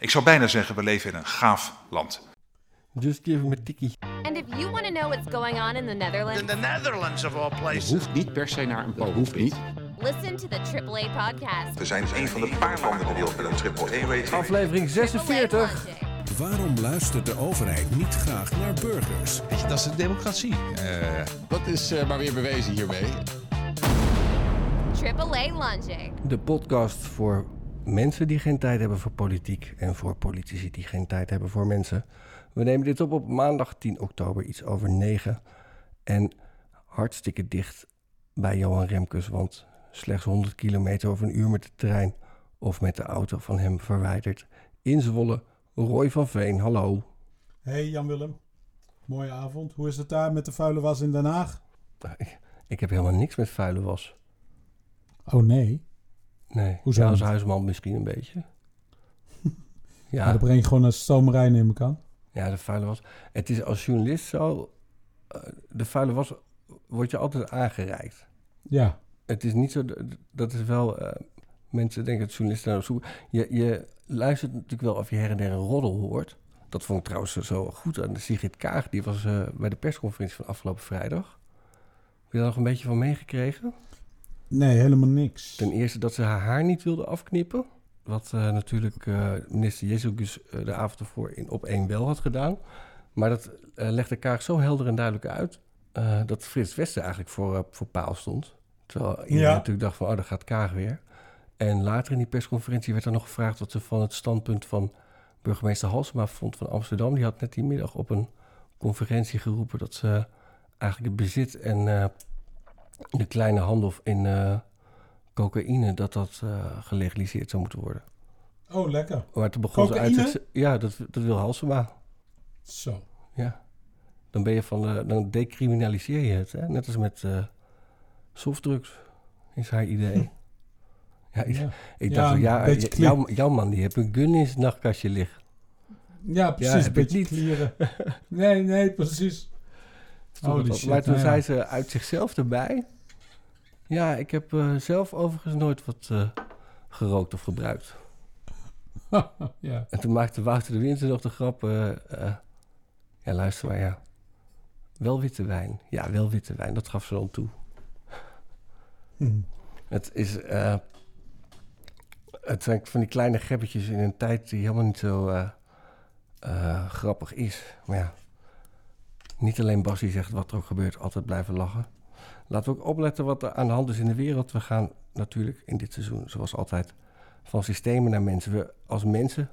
Ik zou bijna zeggen, we leven in een gaaf land. Just give him a tikkie. And if you want to know what's going on in the Netherlands, In the Netherlands of all Je places. hoeft niet per se naar een podium. hoeft niet. listen to the AAA podcast. We zijn een van de paar landen in de wereld met een triple-E-rating. Aflevering 46. Logic. Waarom luistert de overheid niet graag naar burgers? Dat is de democratie. Dat is eh, maar weer bewezen hiermee. AAA Logic. De podcast voor mensen die geen tijd hebben voor politiek en voor politici die geen tijd hebben voor mensen. We nemen dit op op maandag 10 oktober, iets over 9. En hartstikke dicht bij Johan Remkes, want slechts 100 kilometer over een uur met de trein of met de auto van hem verwijderd. In Zwolle, Roy van Veen, hallo. Hey Jan-Willem, mooie avond. Hoe is het daar met de vuile was in Den Haag? Ik heb helemaal niks met vuile was. Oh nee, Nee, Hoezo ja, als niet? huisman misschien een beetje. maar ja, dan breng je gewoon een stomerij neem ik aan. ja, de vuile was. Het is als journalist zo. eh, De vuile was wordt je altijd aangereikt. Ja, Het is niet zo. Dat is wel. eh, mensen denken dat journalisten naar op zoek. Je, je luistert natuurlijk wel of je her en der een roddel hoort. Dat vond ik trouwens zo goed aan Sigrid Kaag. Die was eh, bij de persconferentie van afgelopen vrijdag. Heb je daar nog een beetje van meegekregen? Nee, helemaal niks. Ten eerste dat ze haar haar niet wilde afknippen. Wat eh, natuurlijk eh, minister Jezus eh, de avond ervoor in op één wel had gedaan. Maar dat legde Kaag zo helder en duidelijk uit... dat Frits Wester eigenlijk voor, voor paal stond. Terwijl iedereen Ja. natuurlijk dacht van, oh, daar gaat Kaag weer. En later in die persconferentie werd er nog gevraagd... wat ze van het standpunt van burgemeester Halsema vond van Amsterdam. Die had net die middag op een conferentie geroepen... dat ze eigenlijk het bezit en de kleine handel in... eh, cocaïne, dat dat eh, gelegaliseerd zou moeten worden. Oh, lekker. Maar toen begon Cocaïne? ze uit... Ja, dat, dat wil Halsema. Zo. Ja. Dan ben je van... de- dan decriminaliseer je het, hè? Net als met eh softdrugs, is haar idee. Ja, ik, Ja, ik Ja, dacht, ja, beetje j- klip. jouw, man die heeft een gun in zijn nachtkastje liggen. ja precies. heb een beetje niet. klieren. Nee, nee, precies. Holy shit, maar toen nou zei ze uit zichzelf erbij... Ja, ik heb eh, zelf overigens nooit wat eh, gerookt of gebruikt. ja. En toen maakte Wouter de Winter nog de grap... eh, ja, luister maar, ja. Wel witte wijn. Ja, wel witte wijn. Dat gaf ze dan toe. Hm. Het is... het zijn van die kleine greppetjes in een tijd die helemaal niet zo grappig is. Maar ja, niet alleen Bassie zegt wat er ook gebeurt, altijd blijven lachen. Laten we ook opletten wat er aan de hand is in de wereld. We gaan natuurlijk in dit seizoen, zoals altijd, van systemen naar mensen. We, als mensen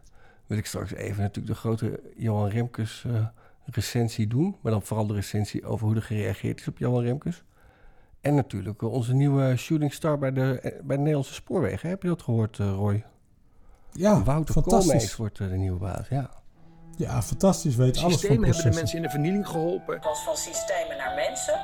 wil ik straks even natuurlijk de grote Johan Remkes eh, recensie doen. Maar dan vooral de recensie over hoe er gereageerd is op Johan Remkes. En natuurlijk eh, onze nieuwe shooting star bij de, eh, bij de Nederlandse spoorwegen. Heb je dat gehoord, eh, Roy? ja Wouter fantastisch. Koolmees wordt de nieuwe baas, ja. Ja, fantastisch. Weet alles van Systemen hebben de processen. mensen in de vernieling geholpen. was van systemen naar mensen.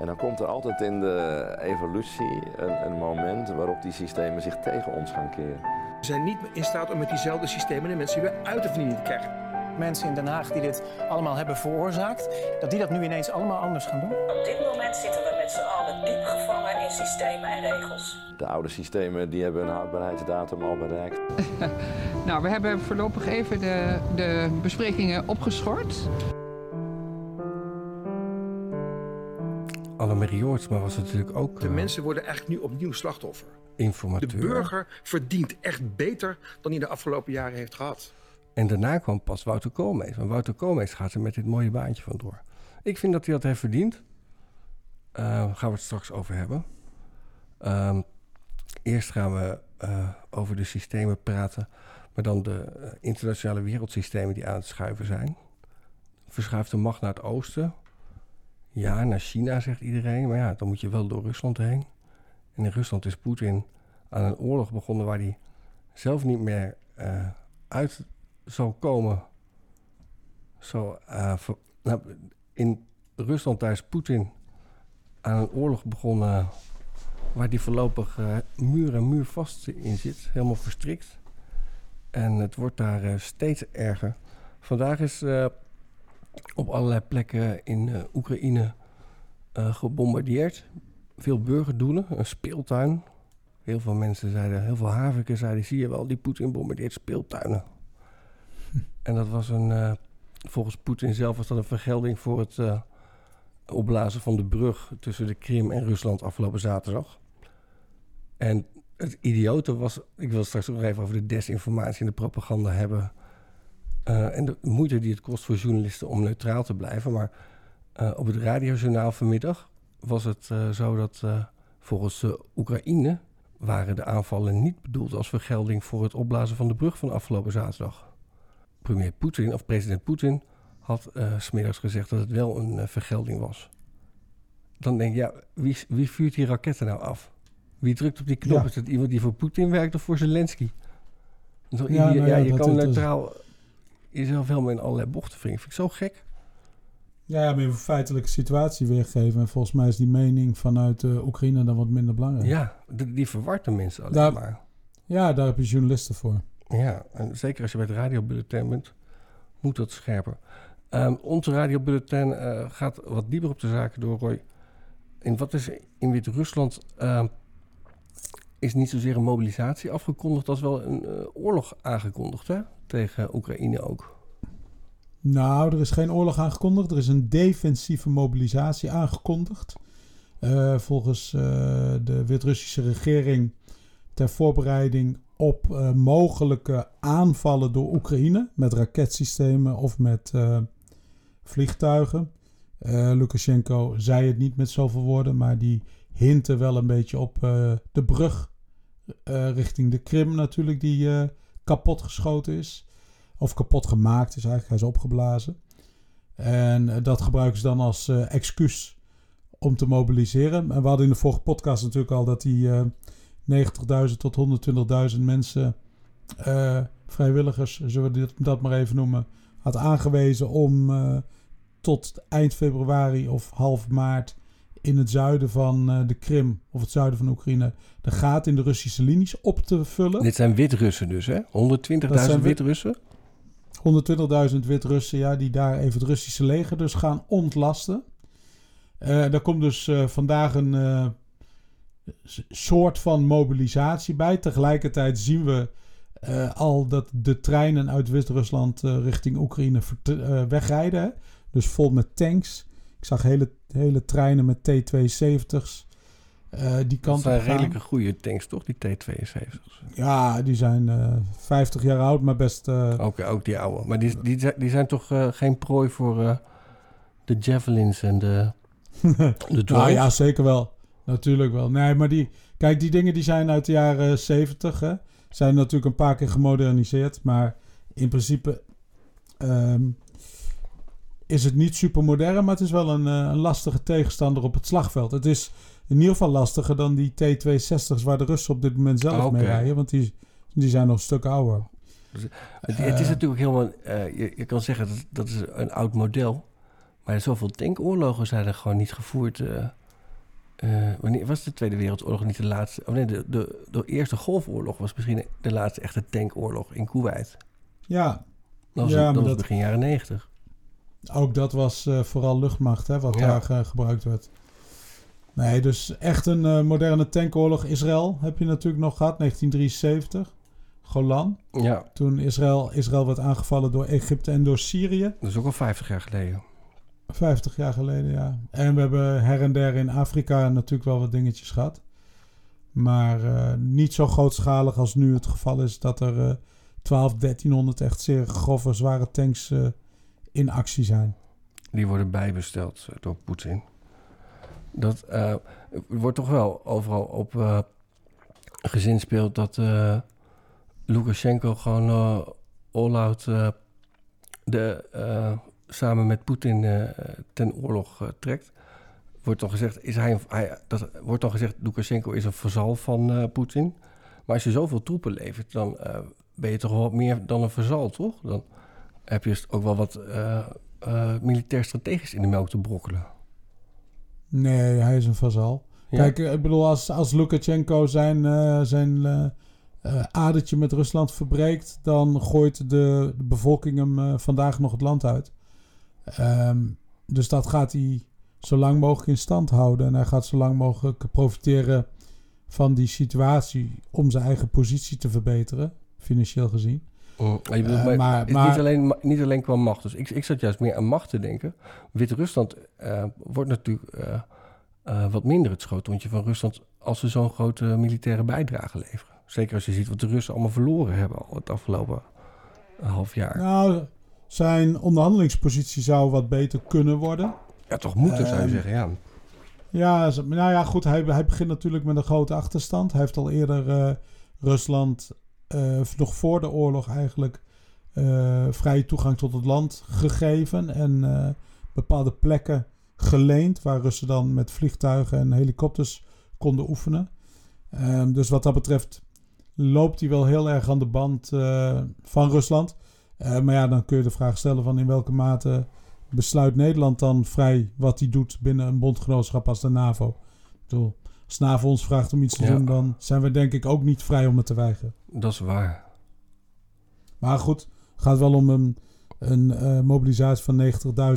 En dan komt er altijd in de evolutie een, een moment waarop die systemen zich tegen ons gaan keren. We zijn niet in staat om met diezelfde systemen de mensen weer uit de vernieling te krijgen. Mensen in Den Haag die dit allemaal hebben veroorzaakt, dat die dat nu ineens allemaal anders gaan doen? Op dit moment zitten we met z'n allen diep gevangen in systemen en regels. De oude systemen die hebben hun houdbaarheidsdatum al bereikt. Nou, we hebben voorlopig even de, de besprekingen opgeschort. Annemarie Joortsma was natuurlijk ook De eh, mensen worden eigenlijk nu opnieuw slachtoffer. De informateur. burger verdient echt beter dan hij de afgelopen jaren heeft gehad. En daarna kwam pas Wouter Koolmees. Want Wouter Koolmees gaat er met dit mooie baantje vandoor. Ik vind dat hij dat heeft verdiend. Daar gaan we het straks over hebben. Ehm, eerst gaan we eh, over de systemen praten. Maar dan de eh, internationale wereldsystemen die aan het schuiven zijn. Verschuift de macht naar het oosten. Ja, naar China, zegt iedereen. Maar ja, dan moet je wel door Rusland heen. En in Rusland is Poetin aan een oorlog begonnen waar hij zelf niet meer uit zal komen. Zo, eh, nou, in Rusland is Poetin aan een oorlog begonnen waar die voorlopig eh, muur en muur vast in zit, helemaal verstrikt. En het wordt daar eh, steeds erger. Vandaag is eh, op allerlei plekken in eh, Oekraïne eh, gebombardeerd. Veel burgerdoelen, een speeltuin. Heel veel mensen zeiden, heel veel haviken zeiden, zie je wel, die Poetin bombardeert speeltuinen. En dat was een, eh, volgens Poetin zelf was dat een vergelding voor het eh, opblazen van de brug tussen de Krim en Rusland afgelopen zaterdag. En het idiote was, ik wil straks nog even over de desinformatie en de propaganda hebben. eh, en de moeite die het kost voor journalisten om neutraal te blijven. Maar op het radiojournaal vanmiddag was het zo dat volgens Oekraïne waren de aanvallen niet bedoeld als vergelding voor het opblazen van de brug van afgelopen zaterdag. Premier Poetin, of president Poetin, had eh, s smiddags gezegd dat het wel een eh, vergelding was. Dan denk je, ja, wie, wie vuurt die raketten nou af? Wie drukt op die knop? Ja. Is dat iemand die voor Poetin werkt of voor Zelensky? Zo, Ja, nou ja, ja, je dat- kan dat is- neutraal jezelf helemaal in allerlei bochten wringen. Vind ik zo gek. Ja, maar een feitelijke situatie weergeven. En volgens mij is die mening vanuit eh, Oekraïne dan wat minder belangrijk. Ja, die, die verwart de mensen alleen Daar- maar. Ja, daar heb je journalisten voor. Ja, en zeker als je bij het radiobulletin bent, moet dat scherper. Ehm, onze radiobulletin eh, gaat wat dieper op de zaken door, Roy. In wat is in Wit-Rusland ehm, is niet zozeer een mobilisatie afgekondigd als wel een eh, oorlog aangekondigd, hè? Tegen Oekraïne ook. Nou, er is geen oorlog aangekondigd. Er is een defensieve mobilisatie aangekondigd. Eh, volgens de Wit-Russische regering ter voorbereiding op eh, mogelijke aanvallen door Oekraïne met raketsystemen of met eh, vliegtuigen. Eh, Lukashenko zei het niet met zoveel woorden, maar die hintte wel een beetje op de brug richting de Krim natuurlijk, die kapot geschoten is. Of kapot gemaakt is eigenlijk, hij is opgeblazen. En dat gebruiken ze dan als excuus om te mobiliseren. En we hadden in de vorige podcast natuurlijk al dat eh 90.000 tot 120.000 mensen, eh, vrijwilligers, zullen we dat maar even noemen, had aangewezen om eh, tot eind februari of half maart in het zuiden van eh, de Krim of het zuiden van Oekraïne de gaten in de Russische linies op te vullen. Dit zijn Wit-Russen dus, hè? 120.000 Dat zijn wit- Wit-Russen? 120.000 Wit-Russen, ja, die daar even het Russische leger dus gaan ontlasten. Eh daar komt dus vandaag een soort van mobilisatie bij. Tegelijkertijd zien we eh, al dat de treinen uit Wit-Rusland eh, richting Oekraïne eh, wegrijden. hè. Dus vol met tanks. Ik zag hele, hele treinen met T-72's. eh die Dat kant zijn op gaan. redelijke goede tanks, toch? Die T-72's. Ja, die zijn eh 50 jaar oud, maar best... eh, Ook, ook die oude. Maar die, die, zijn- die zijn toch geen prooi voor de javelins en de, de drones? Nou ja, zeker wel. Natuurlijk wel. Nee, maar die... Kijk, die dingen die zijn uit de jaren 70, hè. Zijn natuurlijk een paar keer gemoderniseerd. Maar in principe ehm, is het niet super modern. Maar het is wel een, eh, een lastige tegenstander op het slagveld. Het is in ieder geval lastiger dan die T-62's waar de Russen op dit moment zelf mee rijden. Want die, die zijn nog een stuk ouder. Dus het, het is Eh, natuurlijk helemaal... eh, je, je kan zeggen dat dat is een oud model. Maar zoveel tankoorlogen zijn er gewoon niet gevoerd. Eh, wanneer was de Tweede Wereldoorlog niet de laatste? Oh nee, de, de, de Eerste Golfoorlog was misschien de laatste echte tankoorlog in Kuwait. Ja. Dat was, Ja, dat dat- begin jaren negentig. Ook dat was eh, vooral luchtmacht, hè, wat Ja. daar eh, gebruikt werd. Nee, dus echt een moderne tankoorlog. Israël heb je natuurlijk nog gehad, 1973. Golan. Ja. Toen Israël, Israël werd aangevallen door Egypte en door Syrië. Dat is ook al 50 jaar geleden. 50 jaar geleden, ja. En we hebben her en der in Afrika natuurlijk wel wat dingetjes gehad. Maar eh, niet zo grootschalig als nu het geval is dat er eh 12, 1300 echt zeer grove, zware tanks eh, in actie zijn. Die worden bijbesteld eh, door Poetin. Dat wordt toch wel overal op gezinspeeld dat Lukashenko gewoon all-out de, samen met Poetin eh, ten oorlog eh, trekt. Wordt dan gezegd, is hij, hij, dat wordt dan gezegd, Lukashenko is een verzal van eh, Poetin. Maar als je zoveel troepen levert, dan ben je toch wel meer dan een verzal, toch? Dan heb je ook wel wat militair strategisch in de melk te brokkelen. Nee, hij is een vazal. Ja. Kijk, ik bedoel, als, als Lukashenko zijn, eh, zijn adertje met Rusland verbreekt, dan gooit de, de bevolking hem vandaag nog het land uit. Ehm, dus dat gaat hij zo lang mogelijk in stand houden. En hij gaat zo lang mogelijk profiteren van die situatie om zijn eigen positie te verbeteren, financieel gezien. Oh, je bedoelt, Eh, maar, maar- het- maar- niet, alleen, niet alleen qua macht. Dus ik, ik zat juist meer aan macht te denken. Wit-Rusland eh, wordt natuurlijk eh, wat minder het schootontje van Rusland... als ze zo'n grote militaire bijdrage leveren. Zeker als je ziet wat de Russen allemaal verloren hebben al het afgelopen half jaar. Nou, zijn onderhandelingspositie zou wat beter kunnen worden. Ja, toch moeten, zou je Ehm, zeggen, ja. Ja, nou ja, goed. Hij, hij begint natuurlijk met een grote achterstand. Hij heeft al eerder eh, Rusland, eh, nog voor de oorlog eigenlijk, eh, vrije toegang tot het land gegeven. En bepaalde plekken geleend, waar Russen dan met vliegtuigen en helikopters konden oefenen. Ehm, dus wat dat betreft loopt hij wel heel erg aan de band van Rusland. Eh, maar ja, dan kun je de vraag stellen van in welke mate besluit Nederland dan vrij wat hij doet binnen een bondgenootschap als de NAVO. Ik bedoel, als NAVO ons vraagt om iets te Ja. doen, dan zijn we denk ik ook niet vrij om het te weigeren. Dat is waar. Maar goed, het gaat wel om een, een eh, mobilisatie van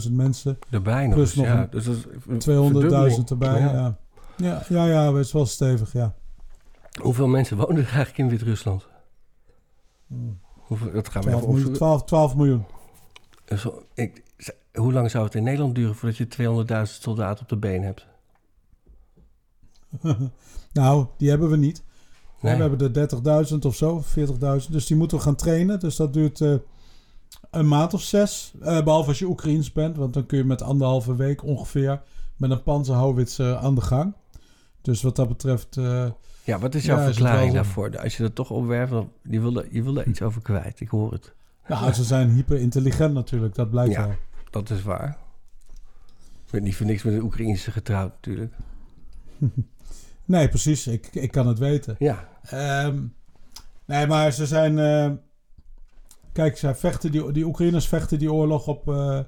90.000 mensen. Erbij nog Plus nog ja. Dus dat is een 200.000 erbij. Ja. Ja, ja, ja, dat is wel stevig, ja. Hoeveel mensen wonen er eigenlijk in Wit-Rusland? Hoeveel, dat gaan we 12 even miljoen. opzoeken. 12, 12 miljoen. En Zo, ik, hoe lang zou het in Nederland duren voordat je 200.000 soldaten op de been hebt? nou, die hebben we niet. Nee. We hebben er 30.000 of zo, 40.000. Dus die moeten we gaan trainen. Dus dat duurt eh, een maand of zes. Eh, behalve als je Oekraïens bent. Want dan kun je met anderhalve week ongeveer met een panzerhouwits eh, aan de gang. Dus wat dat betreft... Ja, wat is jouw ja, verklaring daarvoor? Als je dat toch opwerpt, dan- je wil, je wil daar iets over kwijt. Ik hoor het. Nou, ze zijn hyper intelligent natuurlijk. Dat blijkt Ja, wel. dat is waar. Ik ben niet voor niks met een Oekraïnse getrouwd natuurlijk. Nee, precies. Ik, ik kan het weten. Ja. Ehm, nee, maar ze zijn... eh, kijk, zij vechten die, die Oekraïners vechten die oorlog op... eh,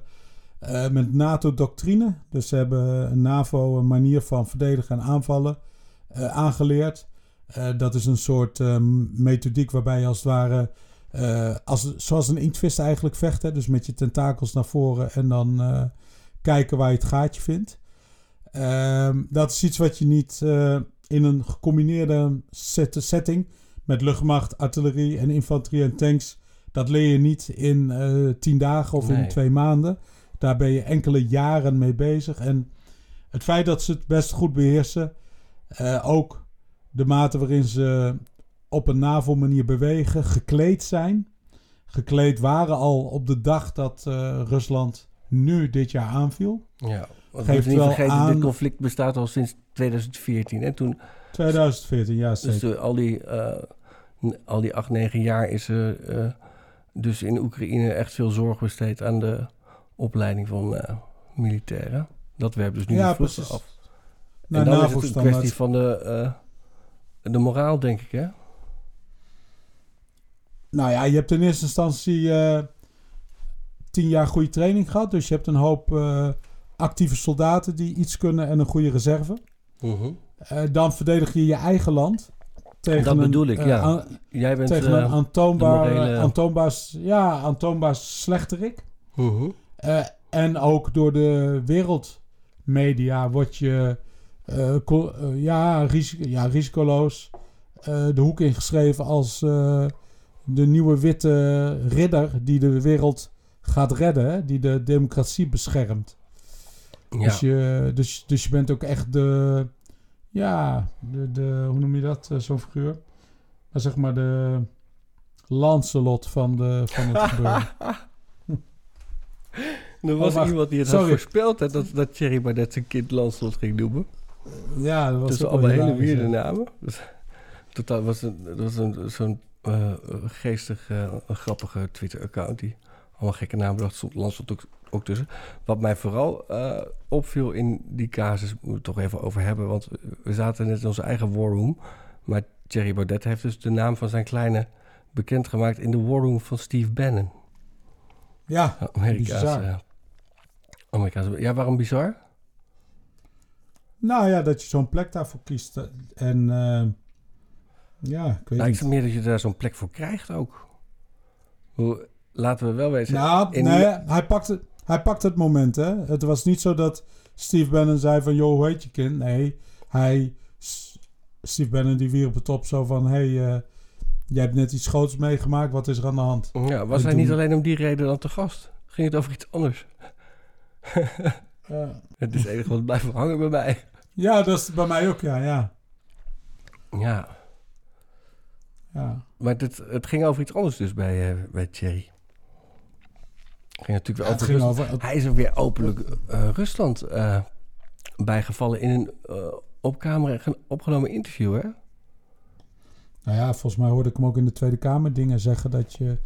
eh, met NATO-doctrine. Dus ze hebben een NAVO een manier van verdedigen en aanvallen aangeleerd. Eh, dat is een soort eh, methodiek waarbij je als het ware... eh, als, zoals een inktvis eigenlijk vecht. Hè? Dus met je tentakels naar voren en dan eh, kijken waar je het gaatje vindt. Ehm, dat is iets wat je niet eh, in een gecombineerde set- setting met luchtmacht, artillerie en infanterie en tanks. Dat leer je niet in eh, tien dagen of in twee maanden. Daar ben je enkele jaren mee bezig. En het feit dat ze het best goed beheersen, eh, ook de mate waarin ze op een NAVO-manier bewegen, gekleed zijn. Gekleed waren al op de dag dat eh, Rusland nu dit jaar aanviel. Ja, want Geeft niet wel vergeten, aan- dit conflict bestaat al sinds 2014. En toen, 2014, ja dus zeker. de- al, die, eh, al die acht, negen jaar is er dus in Oekraïne echt veel zorg besteed aan de opleiding van militairen. Dat werpt dus nu Ja, precies. af. Naar en dan is het een kwestie van de, eh, de moraal, denk ik, hè? Nou ja, je hebt in eerste instantie eh, tien jaar goede training gehad. Dus je hebt een hoop eh, actieve soldaten die iets kunnen en een goede reserve. Mhm. Dan verdedig je je eigen land. Tegen Dat een, bedoel ik, ja. aan- Jij bent tegen een aantoonbaar, de morele- aantoonbaar, ja, aantoonbaar slechterik. Mhm. En ook door de wereldmedia word je ja, risico, ja, risicoloos eh, de hoek ingeschreven als eh, de nieuwe witte ridder die de wereld gaat redden, hè, die de democratie beschermt. Ja. Dus, je, dus, dus je bent ook echt de, ja, de, de hoe noem je dat, eh, zo'n figuur? Maar zeg maar de Lancelot van, de, van het gebeuren. Er was Oh, iemand die het had voorspeld hè, dat, dat Thierry Baudet zijn kind Lancelot ging noemen. Ja, dat was Dus allemaal hele weirde ja. namen. Dus, totaal was een, dat was een, zo'n eh, geestig, eh, grappige Twitter-account die allemaal gekke namen bracht. Stond ook, ook tussen. Wat mij vooral eh, opviel in die casus, moeten we het toch even over hebben. Want we zaten net in onze eigen warroom. Maar Thierry Baudet heeft dus de naam van zijn kleine bekendgemaakt in de warroom van Steve Bannon. Ja, Amerikaanse. Amerikaanse. Ja, waarom bizar? Nou ja, dat je zo'n plek daarvoor kiest. En eh, ja, ik weet Nou, ik vind meer dat je daar zo'n plek voor krijgt ook. Hoe, laten we wel wezen. Nou, in- nee, hij pakte, hij pakte het moment, hè. Het was niet zo dat Steve Bannon zei van... joh, hoe heet je kind? Nee, hij... Steve Bannon die wierp het op zo van... hey, eh, Jij hebt net iets groots meegemaakt. Wat is er aan de hand? Ja, was hij niet alleen om die reden dan te gast? Ging het over iets anders? Ja. Het is het enige wat blijft hangen bij mij. Ja, dat is bij mij ook, ja. ja. Ja. Ja. Maar het, het ging over iets anders dus bij, eh, bij Thierry. Het ging natuurlijk wel Ja, over, ging over- Hij is er weer openlijk eh, Rusland eh, bijgevallen in een op camera ge- opgenomen interview, hè? Nou ja, volgens mij hoorde ik hem ook in de Tweede Kamer dingen zeggen dat je...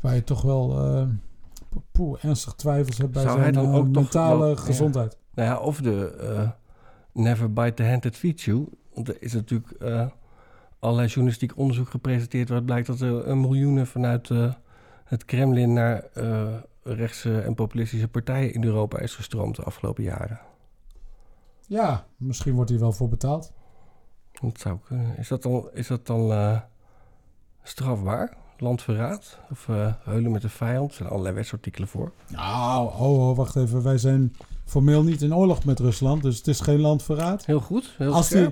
Waar je toch wel eh, poeh, ernstig twijfels hebt bij Zou zijn hij dan ook toch mentale ja. gezondheid. Nou ja, of de Never Bite the Hand That Feeds You. Want er is natuurlijk eh, allerlei journalistiek onderzoek gepresenteerd... waaruit blijkt dat er een miljoenen vanuit eh, het Kremlin... naar eh, rechtse en populistische partijen in Europa is gestroomd de afgelopen jaren. Ja, misschien wordt hij wel voor betaald. Dat zou kunnen. Is dat dan, is dat dan strafbaar? Landverraad? Of eh, heulen met de vijand? Er zijn allerlei wetsartikelen voor. Nou, oh, oh, wacht even. Wij zijn formeel niet in oorlog met Rusland, dus het is geen landverraad. Heel goed, heel als die.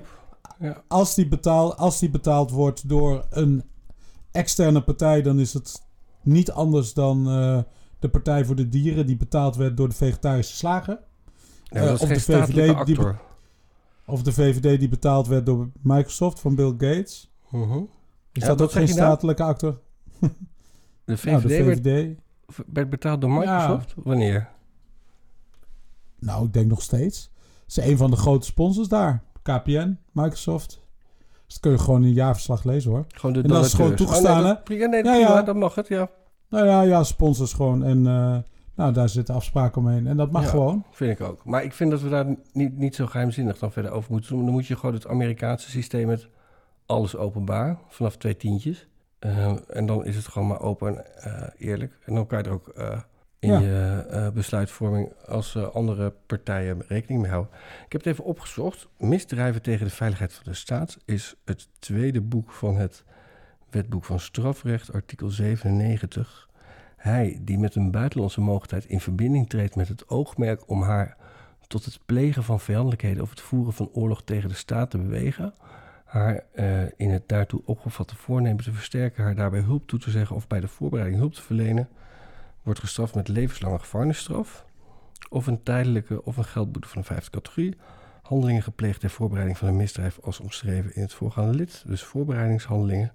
Ja. als, die betaal, als die betaald wordt door een externe partij, dan is het niet anders dan eh, de Partij voor de Dieren, die betaald werd door de vegetarische slager. Ja, is of, de VVD, die, be- actor. of de VVD die betaald werd door Microsoft van Bill Gates. Mhm. Is Ja, dat ook geen nou? statelijke actor? De VVD, Nou, de werd- VVD. werd, betaald door Microsoft? Wanneer? Nou, ik denk nog steeds. Ze is een van de grote sponsors daar. KPN, Microsoft. Dus dat kun je gewoon in een jaarverslag lezen hoor. Gewoon de en dat is gewoon toegestaan, Oh, nee, hè? dat- ja, nee, ja, dat mag het, ja. Nou ja, ja, sponsors gewoon. En eh, nou, daar zitten afspraken omheen. En dat mag Ja, gewoon. Vind ik ook. Maar ik vind dat we daar niet, niet zo geheimzinnig dan verder over moeten doen. Dan moet je gewoon het Amerikaanse systeem met alles openbaar, vanaf twee tientjes. Eh, en dan is het gewoon maar open en eh, eerlijk. En dan kan je er ook eh, in Ja. je besluitvorming als andere partijen rekening mee houden. Ik heb het even opgezocht. Misdrijven tegen de veiligheid van de staat is het tweede boek van het wetboek van strafrecht, artikel 97. Hij die met een buitenlandse mogelijkheid in verbinding treedt met het oogmerk om haar tot het plegen van vijandelijkheden of het voeren van oorlog tegen de staat te bewegen, haar eh, in het daartoe opgevatte voornemen te versterken, haar daarbij hulp toe te zeggen of bij de voorbereiding hulp te verlenen, wordt gestraft met levenslange gevangenisstraf of een tijdelijke of een geldboete van de vijfde categorie. Handelingen gepleegd ter voorbereiding van een misdrijf als omschreven in het voorgaande lid, dus voorbereidingshandelingen,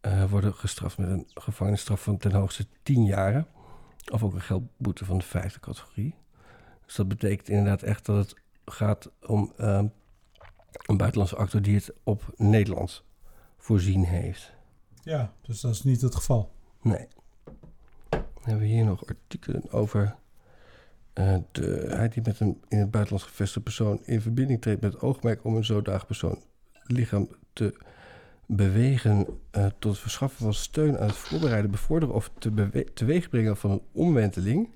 eh, worden gestraft met een gevangenisstraf van ten hoogste 10 jaren. Of ook een geldboete van de vijfde categorie. Dus dat betekent inderdaad echt dat het gaat om eh, een buitenlandse actor die het op Nederlands voorzien heeft. Ja, dus dat is niet het geval. Nee. Dan hebben we hier nog artikelen over eh, de, hij die met een in het buitenland gevestigde persoon in verbinding treedt met oogmerk om een zodanig persoon lichaam te bewegen eh, tot het verschaffen van steun aan het voorbereiden, bevorderen of te teweegbrengen van een omwenteling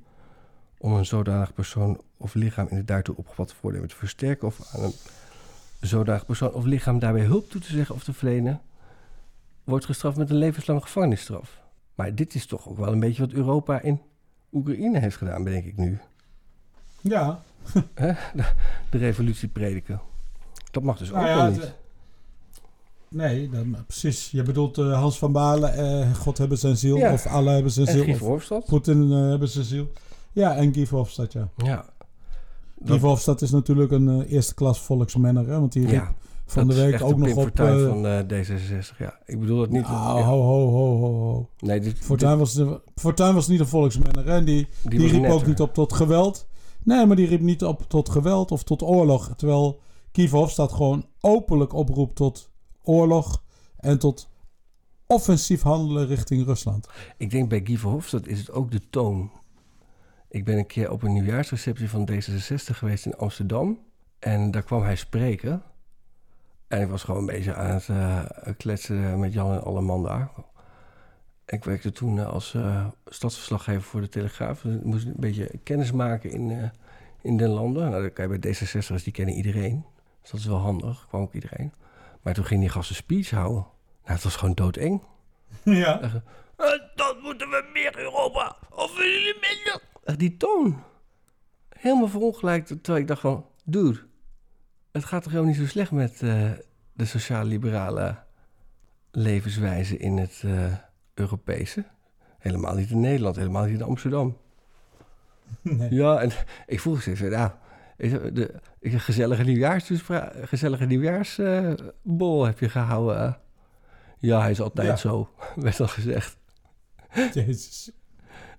om een zodanig persoon of lichaam in het daartoe opgevatte voornemen te versterken of aan een zodanig persoon of lichaam daarbij hulp toe te zeggen of te verlenen, wordt gestraft met een levenslange gevangenisstraf. Maar dit is toch ook wel een beetje wat Europa in Oekraïne heeft gedaan, bedenk ik nu. Ja. De, de revolutie prediken. Dat mag dus Nou ook ja, wel het- niet. Nee, dan, precies. Je bedoelt eh, Hans van Balen, eh, God hebben zijn ziel. Ja. Of Allah hebben zijn En ziel. Guy of Verhofstadt. Poetin eh, hebben zijn ziel. Ja, en Guy Verhofstadt, ja. Ja. Guy Verhofstadt is natuurlijk een eh, eerste klas volksmenner. Hè? Want die riep van dat de week ook de nog op... Eh, van eh, D66, ja. Ik bedoel het niet... Nou, ho, ho, ho, ho. Nee, dit, Fortuyn, was, Fortuyn was niet een volksmenner. Hè? Die, die, riep ook niet op tot geweld. Nee, maar die riep niet op tot geweld of tot oorlog. Terwijl Guy Verhofstadt gewoon openlijk oproept tot oorlog en tot offensief handelen richting Rusland. Ik denk bij Guy Verhofstadt is het ook de toon. Ik ben een keer op een nieuwjaarsreceptie van D66 geweest in Amsterdam. En daar kwam hij spreken. En ik was gewoon bezig aan het eh, kletsen met Jan en Alleman daar. Ik werkte toen eh, als eh, stadsverslaggever voor de Telegraaf. Dus ik moest een beetje kennis maken in, in den landen. Nou, kan je bij D66'ers, die kennen iedereen. Dus dat is wel handig, kwam ook iedereen. Maar toen ging die gast een speech houden. Nou, het was gewoon doodeng. Ja. Dan moeten we meer Europa. Of willen jullie minder? Echt die toon. Helemaal verongelijkt. Terwijl ik dacht van, dude, het gaat toch helemaal niet zo slecht met eh, de sociaal-liberale levenswijze in het uh, Europese. Helemaal niet in Nederland, helemaal niet in Amsterdam. Nee. Ja, en ik vroeg ze, nou, de, een gezellige, nieuwjaars, gezellige nieuwjaarsbol uh, heb je gehouden. Ja, hij is altijd ja. zo, werd al gezegd. Jezus.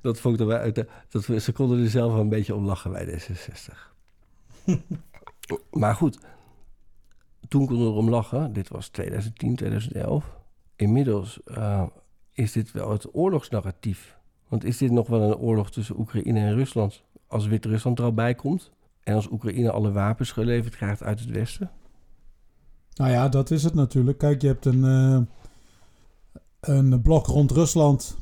Dat vond ik er uit. Dat, ze konden er zelf wel een beetje om lachen bij D66. maar goed, toen konden we erom lachen. Dit was 2010, 2011. Inmiddels uh, is dit wel het oorlogsnarratief. Want is dit nog wel een oorlog tussen Oekraïne en Rusland? Als Wit-Rusland er al bij komt? En als Oekraïne alle wapens geleverd krijgt uit het Westen? Nou ja, dat is het natuurlijk. Kijk, je hebt een, uh, een blok rond Rusland.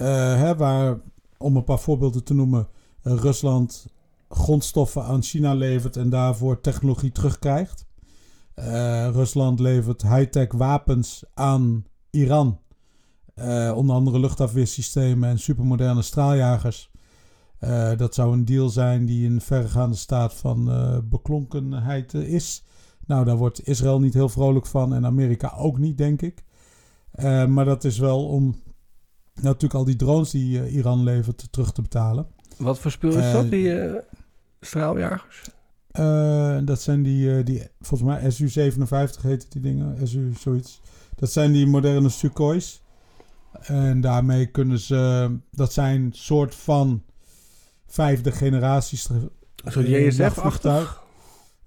Uh, hè, waar, om een paar voorbeelden te noemen, Rusland grondstoffen aan China levert en daarvoor technologie terugkrijgt. Uh, Rusland levert high-tech wapens aan Iran. Uh, onder andere luchtafweersystemen en supermoderne straaljagers. Dat zou een deal zijn die in verregaande staat van beklonkenheid is. Nou, daar wordt Israël niet heel vrolijk van en Amerika ook niet, denk ik. maar dat is wel om natuurlijk al die drones die Iran levert terug te betalen. Wat voor spul is dat, die straaljagers? Uh, dat zijn die, die, volgens mij SU-57 heet die dingen, SU zoiets. Dat zijn die moderne Sukhois. En daarmee kunnen ze, dat zijn soort van vijfde generaties. Soort JSF-achtig?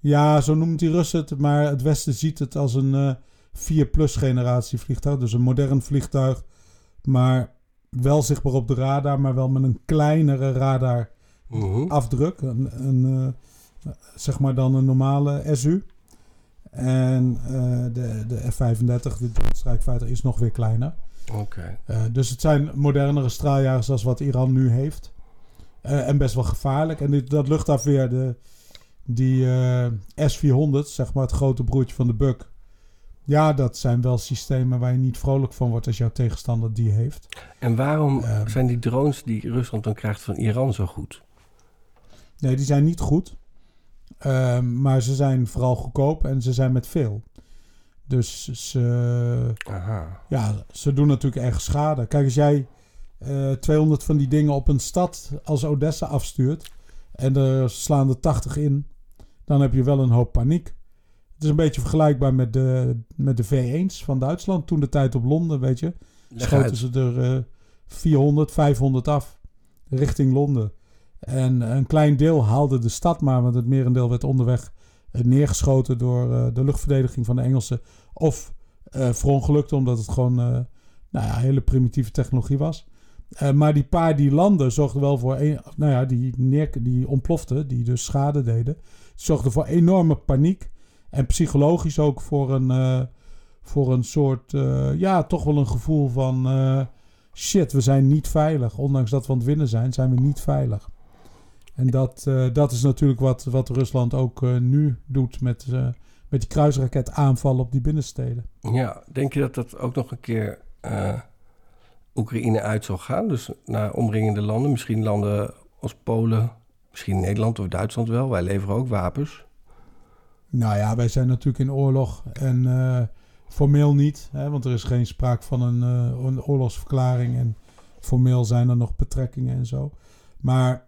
Ja, zo noemt die Russen het, maar het Westen ziet het als een uh, 4-plus generatie vliegtuig. Dus een modern vliegtuig, maar wel zichtbaar op de radar, maar wel met een kleinere radar afdruk. Een, een zeg maar dan een normale SU. En uh, de, de F-35, de Joint is nog weer kleiner. Oké. Uh, dus het zijn modernere straaljagers als wat Iran nu heeft. En best wel gevaarlijk. En dit, dat luchtafweer, de, die S-400, zeg maar het grote broertje van de Buk. Ja, dat zijn wel systemen waar je niet vrolijk van wordt als jouw tegenstander die heeft. En waarom zijn die drones die Rusland dan krijgt van Iran zo goed? Nee, die zijn niet goed. Um, maar ze zijn vooral goedkoop en ze zijn met veel. Dus ze, Aha. Ja, ze doen natuurlijk erg schade. Kijk, als jij uh, 200 van die dingen op een stad als Odessa afstuurt... en er slaan er 80 in, dan heb je wel een hoop paniek. Het is een beetje vergelijkbaar met de, met de V1's van Duitsland. Toen de tijd op Londen, weet je. Schoten ze er uh, 400, 500 af richting Londen. En een klein deel haalde de stad maar, want het merendeel werd onderweg eh, neergeschoten door uh, de luchtverdediging van de Engelsen. Of uh, verongelukte, omdat het gewoon nou ja, hele primitieve technologie was. maar die paar die landen zorgden wel voor, een, nou ja, die, neer, die ontploften, die dus schade deden, zorgden voor enorme paniek. En psychologisch ook voor een, voor een soort, ja, toch wel een gevoel van shit, we zijn niet veilig. Ondanks dat we aan het winnen zijn, zijn we niet veilig. En dat, dat is natuurlijk wat, wat Rusland ook nu doet met, met die kruisraketaanvallen op die binnensteden. Ja, denk je dat dat ook nog een keer Oekraïne uit zal gaan? Dus naar omringende landen, misschien landen als Polen, misschien Nederland of Duitsland wel. Wij leveren ook wapens. Nou ja, wij zijn natuurlijk in oorlog en formeel niet, hè, want er is geen sprake van een, een oorlogsverklaring en formeel zijn er nog betrekkingen en zo. Maar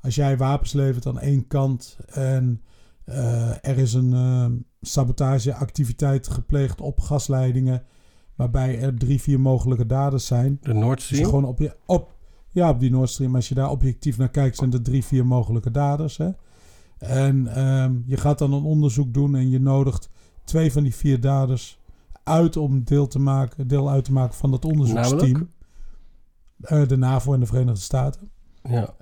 als jij wapens levert aan één kant en uh, er is een sabotageactiviteit gepleegd op gasleidingen, waarbij er drie, vier mogelijke daders zijn. De Stream? gewoon op, je, op, ja, op die Nord Stream. Als je daar objectief naar kijkt, zijn er drie, vier mogelijke daders. Hè? En um, je gaat dan een onderzoek doen en je nodigt twee van die vier daders uit om deel, te maken, deel uit te maken van dat onderzoeksteam. Uh, de NAVO en de Verenigde Staten. Ja.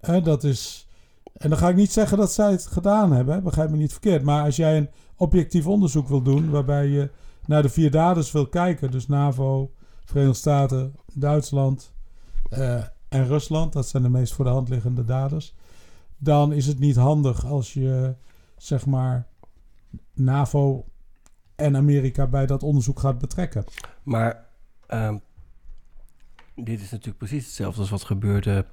Hè, dat is, en dan ga ik niet zeggen dat zij het gedaan hebben, hè, begrijp me niet verkeerd. Maar als jij een objectief onderzoek wil doen, waarbij je naar de vier daders wil kijken, dus NAVO, Verenigde Staten, Duitsland uh, en Rusland, dat zijn de meest voor de hand liggende daders, dan is het niet handig als je zeg maar NAVO en Amerika bij dat onderzoek gaat betrekken. Maar uh, dit is natuurlijk precies hetzelfde als wat gebeurde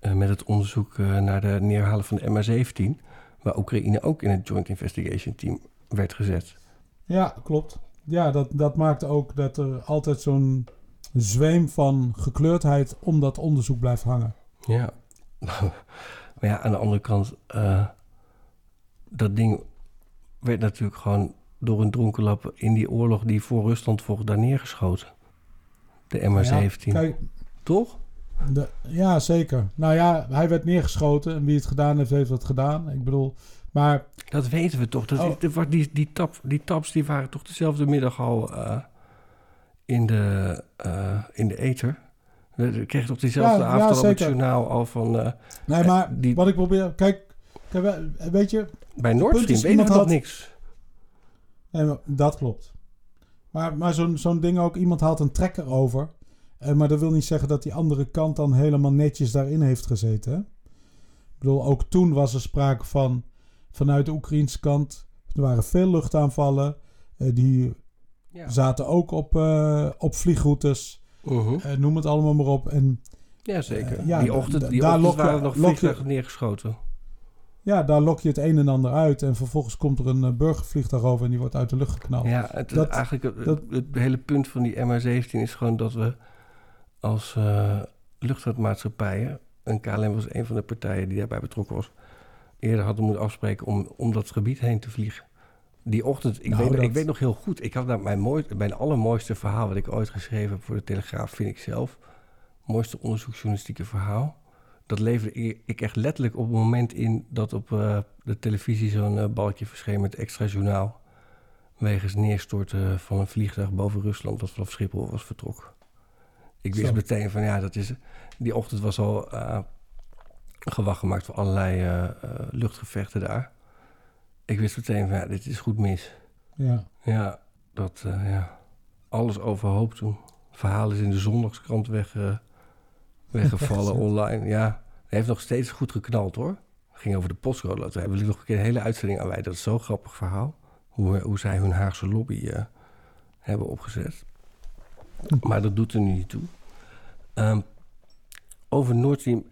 uh, met het onderzoek uh, naar de neerhalen van de MH17, waar Oekraïne ook in het Joint Investigation Team werd gezet. Ja, klopt. ja, dat, dat maakt ook dat er altijd zo'n zweem van gekleurdheid om dat onderzoek blijft hangen. Ja. Maar ja, aan de andere kant, eh, dat ding werd natuurlijk gewoon door een dronkenlap in die oorlog die voor Rusland vocht daar neergeschoten. De MH17. Ja, kijk, Toch? de, ja, zeker. Nou ja, hij werd neergeschoten en wie het gedaan heeft, heeft het gedaan. Ik bedoel, maar Dat weten we toch. Dat, Oh. die, die, die, die, tap, die taps die waren toch dezelfde middag al eh, in, de, eh, in de ether. We we kregen toch diezelfde Ja, ja, avond al op het journaal al van... eh, Nee, eh, maar die, wat ik probeer... Kijk, kijk we- weet je... bij Nord punt Stream is, weten we iemand nog had- niks. Nee, maar dat klopt. Maar, maar zo'n zo'n ding ook, iemand haalt een trekker over. Eh, maar dat wil niet zeggen dat die andere kant dan helemaal netjes daarin heeft gezeten. Hè? Ik bedoel, ook toen was er sprake van, vanuit de Oekraïnse kant, er waren veel luchtaanvallen. Die Ja. zaten ook op, op vliegroutes. Eh, noem het allemaal maar op. En Ja, zeker. Eh, ja, die ochtend, die daar ochtend lok je- waren nog vliegtuigen neergeschoten. ja, daar lok je het een en ander uit. En vervolgens komt er een eh, burgervliegtuig over en die wordt uit de lucht geknald. Ja, het, Dat- eigenlijk het, dat- het hele punt van die MH17 is gewoon dat we als eh, luchtvaartmaatschappijen, en KLM was een van de partijen die daarbij betrokken was, eerder hadden moeten afspreken om, om dat gebied heen te vliegen. Die ochtend, ik, Nou, weet, dat- ik weet nog heel goed, ik had daar mijn, mooi, mijn allermooiste verhaal wat ik ooit geschreven heb voor de Telegraaf, vind ik zelf. Mooiste onderzoeksjournalistieke verhaal. Dat leverde ik- echt letterlijk op het moment in dat op eh, de televisie zo'n eh, balkje verscheen met extra journaal wegens neerstorten van een vliegtuig boven Rusland dat vanaf Schiphol was vertrokken. Ik wist Zo. meteen van ja, dat is, die ochtend was al eh gewacht gemaakt voor allerlei eh, eh, luchtgevechten daar. Ik wist meteen van ja, dit is goed mis. Ja. Ja, dat eh, ja, alles overhoop toen. Verhaal is in de zondagskrant weg, eh, weggevallen online. Ja, hij heeft nog steeds goed geknald hoor. Ging over de postcode loterij. Wil ik nog een keer een hele uitzending aan wijden. Dat is zo'n grappig verhaal. Hoe, hoe zij hun Haagse lobby eh, hebben opgezet. Maar dat doet er nu niet toe. Ehm, over Nord Stream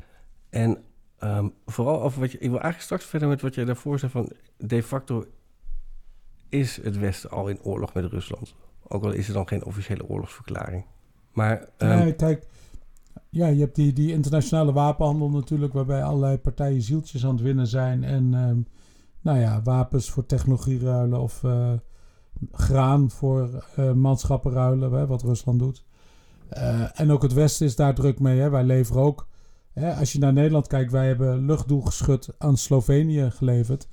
en ehm, vooral over wat je... Ik wil eigenlijk straks verder met wat jij daarvoor zei van... De facto is het Westen al in oorlog met Rusland. Ook al is er dan geen officiële oorlogsverklaring. Maar ehm, Nee, kijk, ja, je hebt die, die internationale wapenhandel natuurlijk, waarbij allerlei partijen zieltjes aan het winnen zijn. En ehm, nou ja, wapens voor technologie ruilen of eh, graan voor eh, manschappen ruilen, hè, wat Rusland doet. Eh, en ook het Westen is daar druk mee. Hè. Wij leveren ook, hè, als je naar Nederland kijkt, wij hebben luchtdoelgeschut aan Slovenië geleverd.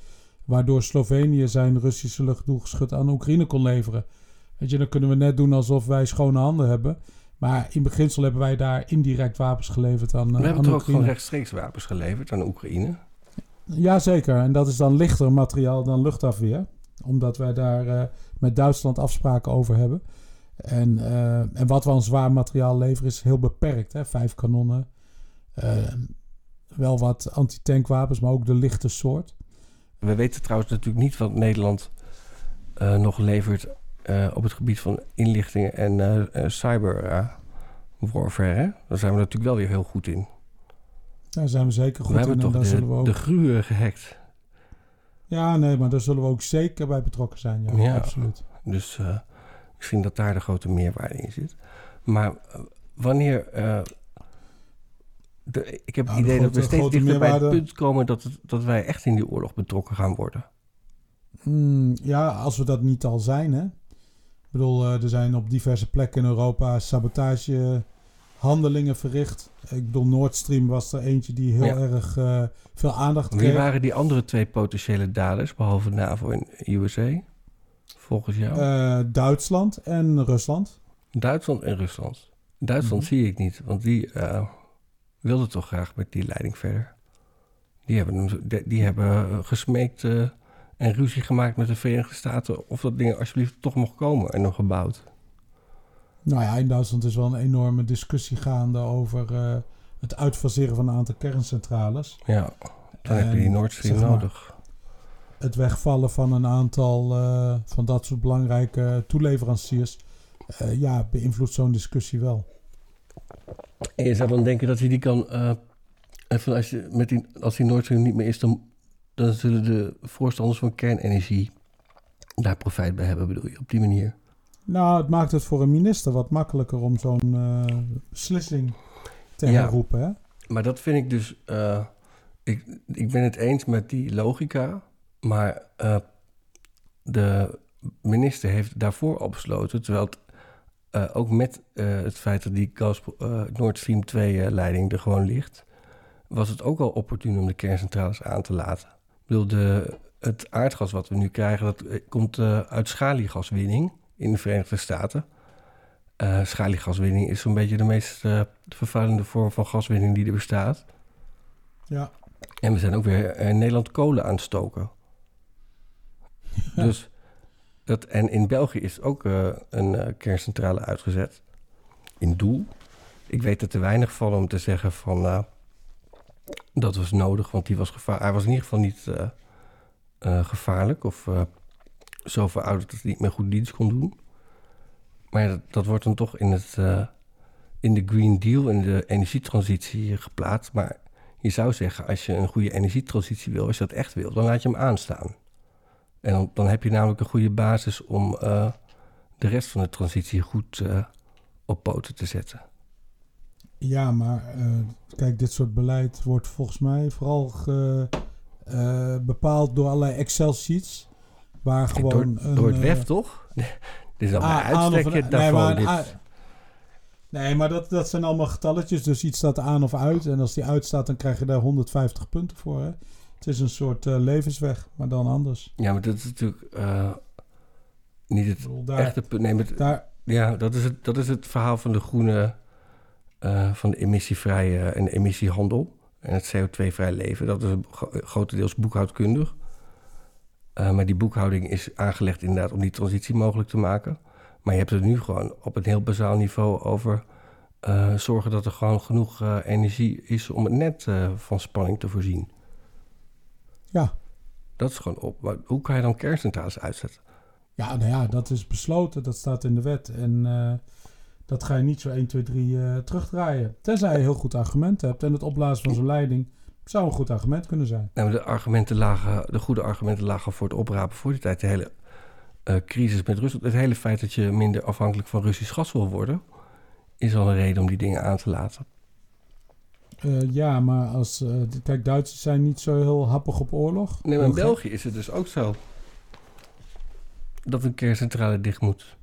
Waardoor Slovenië zijn Russische luchtdoelgeschut aan Oekraïne kon leveren. Weet je, dan kunnen we net doen alsof wij schone handen hebben. Maar in beginsel hebben wij daar indirect wapens geleverd aan, we eh, hebben toch ook Oekraïne. gewoon rechtstreeks wapens geleverd aan Oekraïne. Jazeker, en dat is dan lichter materiaal dan luchtafweer. Omdat wij daar eh, met Duitsland afspraken over hebben. En, eh, en wat we aan zwaar materiaal leveren is heel beperkt. Hè? Vijf kanonnen, wel wat antitankwapens, maar ook de lichte soort. We weten trouwens natuurlijk niet wat Nederland eh, nog levert eh, op het gebied van inlichtingen en eh, eh, cyber eh, warfare. Hè? Daar zijn we natuurlijk wel weer heel goed in. Daar zijn we zeker goed we hebben in. En toch daar de, zullen we ook... de gruwen gehackt. Ja, nee, maar daar zullen we ook zeker bij betrokken zijn. Ja, Ja. absoluut. Dus eh, misschien dat daar de grote meerwaarde in zit. Maar eh, wanneer. De, ik heb het Nou, de idee dat we steeds dichter bij het punt komen dat, het, dat wij echt in die oorlog betrokken gaan worden. Hmm, ja, als we dat niet al zijn, hè. Ik bedoel, eh, er zijn op diverse plekken in Europa sabotagehandelingen verricht. Ik bedoel, Nord Stream was er eentje die heel Ja. erg eh, veel aandacht Wie kreeg. waren die andere twee potentiële daders, behalve NAVO en USA? Volgens jou? Eh, Duitsland en Rusland. Duitsland en Rusland. Duitsland Mhm. zie ik niet, want die wilde toch graag met die leiding verder. Die hebben, die, hebben gesmeekt eh, en ruzie gemaakt met de Verenigde Staten of dat ding alsjeblieft toch mocht komen en nog gebouwd. Nou ja, in Duitsland is wel een enorme discussie gaande over eh, het uitfaseren van een aantal kerncentrales. Ja, dan heb je die Nord Stream zeg maar, nodig. Het wegvallen van een aantal eh, van dat soort belangrijke toeleveranciers. eh, ja, beïnvloedt zo'n discussie wel. En je zou dan denken dat hij die kan. eh, even als, je met die, als die niet meer is, dan, dan zullen de voorstanders van kernenergie daar profijt bij hebben, bedoel je, op die manier. Nou, het maakt het voor een minister wat makkelijker om zo'n eh, beslissing te Ja. herroepen. Hè? Maar dat vind ik dus. eh, ik, ik ben het eens met die logica. Maar de minister heeft daarvoor al besloten. Terwijl het eh, ook met eh, het feit dat die gas, eh, Nord Stream 2-leiding er gewoon ligt. was het ook al opportun om de kerncentrales aan te laten. Ik bedoel, de, het aardgas wat we nu krijgen. dat komt uit schaliegaswinning in de Verenigde Staten. Schaliegaswinning is zo'n beetje de meest vervuilende vorm van gaswinning die er bestaat. Ja. En we zijn ook weer in Nederland kolen aan het stoken. Dus dat, en in België is ook eh, een eh, kerncentrale uitgezet. In Doel. Ik weet er te weinig van om te zeggen van... eh, dat was nodig, want die was gevaar, hij was in ieder geval niet gevaarlijk... of zo verouderd dat hij niet meer goed dienst kon doen. Maar dat, wordt dan toch in, het, in de Green Deal, in de energietransitie geplaatst. Maar je zou zeggen, als je een goede energietransitie wil, als je dat echt wil, dan laat je hem aanstaan. En dan, dan heb je namelijk een goede basis om eh, de rest van de transitie goed eh, op poten te zetten. Ja, maar eh, kijk, dit soort beleid wordt volgens mij vooral ge- bepaald door allerlei Excel-sheets. Waar gewoon. door, een, door het WEF, toch? Dit is uitstek een- het nee, daarvan. maar Nee, maar dat, dat zijn allemaal getalletjes. Dus iets staat aan of uit. En als die uitstaat, dan krijg je daar 150 punten voor. Hè? Het is een soort eh, levensweg, maar dan anders. Ja, maar dat is natuurlijk eh, niet het bedoel, daar- echte punt. Nee, maar daar- ja, dat is, het, dat is het verhaal van de groene, eh, van de emissievrije en de emissiehandel en het CO2-vrij leven. Dat is gro- grotendeels boekhoudkundig. Maar die boekhouding is aangelegd inderdaad om die transitie mogelijk te maken. Maar je hebt het nu gewoon op een heel bazaal niveau over zorgen dat er gewoon genoeg energie is om het net van spanning te voorzien. Ja. Dat is gewoon op. Maar hoe kan je dan kerncentrales uitzetten? Ja, nou ja, dat is besloten. Dat staat in de wet. En eh, dat ga je niet zo 1, 2, 3 eh, terugdraaien. Tenzij je heel goed argument hebt. En het opblazen van zo'n leiding zou een goed argument kunnen zijn. Nou, de, argumenten lagen, de goede argumenten lagen voor het oprapen voor die tijd. De hele eh, crisis met Rusland. Het hele feit dat je minder afhankelijk van Russisch gas wil worden... is al een reden om die dingen aan te laten. Eh, ja, maar als... d- kijk, Duitsers zijn niet zo heel happig op oorlog. Nee, maar in. België is het dus ook zo. Dat een kerncentrale dicht moet.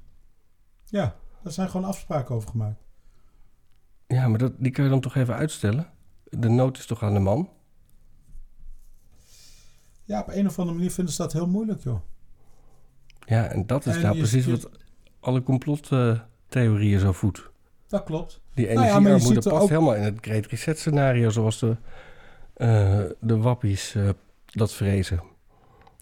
Ja, daar zijn gewoon afspraken over gemaakt. Ja, maar dat, die kun je dan toch even uitstellen? De nood is toch aan de man? Ja, op een of andere manier vinden ze dat heel moeilijk, joh. Ja, en dat is En nou precies je- wat alle complottheorieën zo voedt. Dat klopt. Die Nou ja, energiearmoede ziet er past ook- helemaal in het Great Reset scenario... zoals de, eh, de wappies eh, dat vrezen.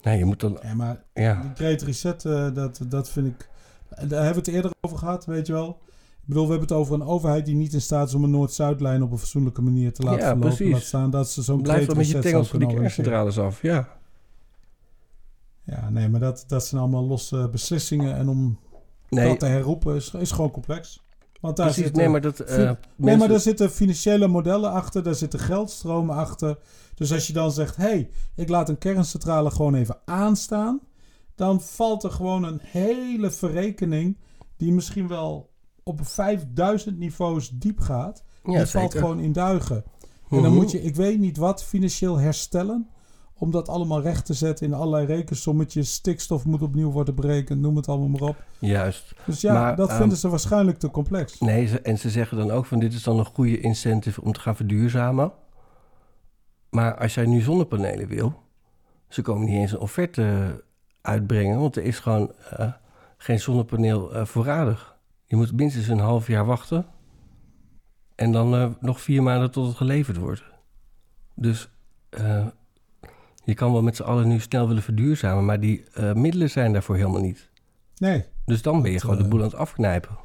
Nee, je moet dan... Ja, maar Ja. Great Reset, eh, dat, dat vind ik... Daar hebben we het eerder over gehad, weet je wel. Ik bedoel, we hebben het over een overheid die niet in staat is om een Noord-Zuidlijn op een fatsoenlijke manier te laten Ja, verlopen. precies. Laat staan dat ze zo'n Blijf dan met je Reset tengels van die kerncentrales af, ja. Ja, nee, maar dat, dat zijn allemaal losse beslissingen. En om Nee. dat te herroepen is, is gewoon complex. Want daar Precies, zitten, nee, maar dat, eh, nee, mensen- maar daar zitten financiële modellen achter. Daar zitten geldstromen achter. Dus als je dan zegt, hé, hey, ik laat een kerncentrale gewoon even aanstaan. Dan valt er gewoon een hele verrekening die misschien wel op 5000 niveaus diep gaat. Ja, die valt gewoon in duigen. En dan Mhm. moet je, ik weet niet wat, financieel herstellen. Om dat allemaal recht te zetten in allerlei rekensommetjes. Stikstof moet opnieuw worden berekend, noem het allemaal maar op. Juist. Dus ja, Maar, dat ehm, vinden ze waarschijnlijk te complex. Nee, ze, en ze zeggen dan ook van dit is dan een goede incentive om te gaan verduurzamen. Maar als jij nu zonnepanelen wil, ze komen niet eens een offerte uitbrengen, want er is gewoon eh, geen zonnepaneel eh, voorradig. Je moet minstens een half jaar wachten en dan eh, nog vier maanden tot het geleverd wordt. Dus je kan wel met z'n allen nu snel willen verduurzamen, maar die eh, middelen zijn daarvoor helemaal niet. Nee. Dus dan ben je gewoon de eh, boel aan het afknijpen.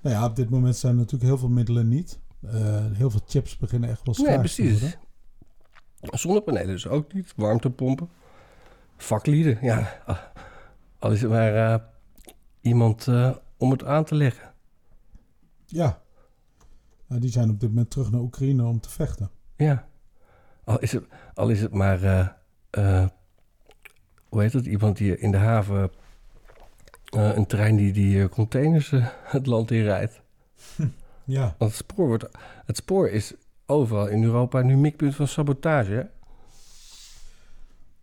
Nou ja, op dit moment zijn er natuurlijk heel veel middelen niet. Eh, heel veel chips beginnen echt wel schaars Nee, te precies. worden. Zonnepanelen dus ook niet. Warmtepompen. Vaklieden, ja. Al is het maar iemand om het aan te leggen. Ja. Nou, die zijn op dit moment terug naar Oekraïne om te vechten. Ja. Al is het, al is het maar... eh, eh, hoe heet het? Iemand die in de haven Eh, een trein die die containers het land in rijdt. Ja. Want het spoor, wordt, het spoor is overal in Europa nu mikpunt van sabotage.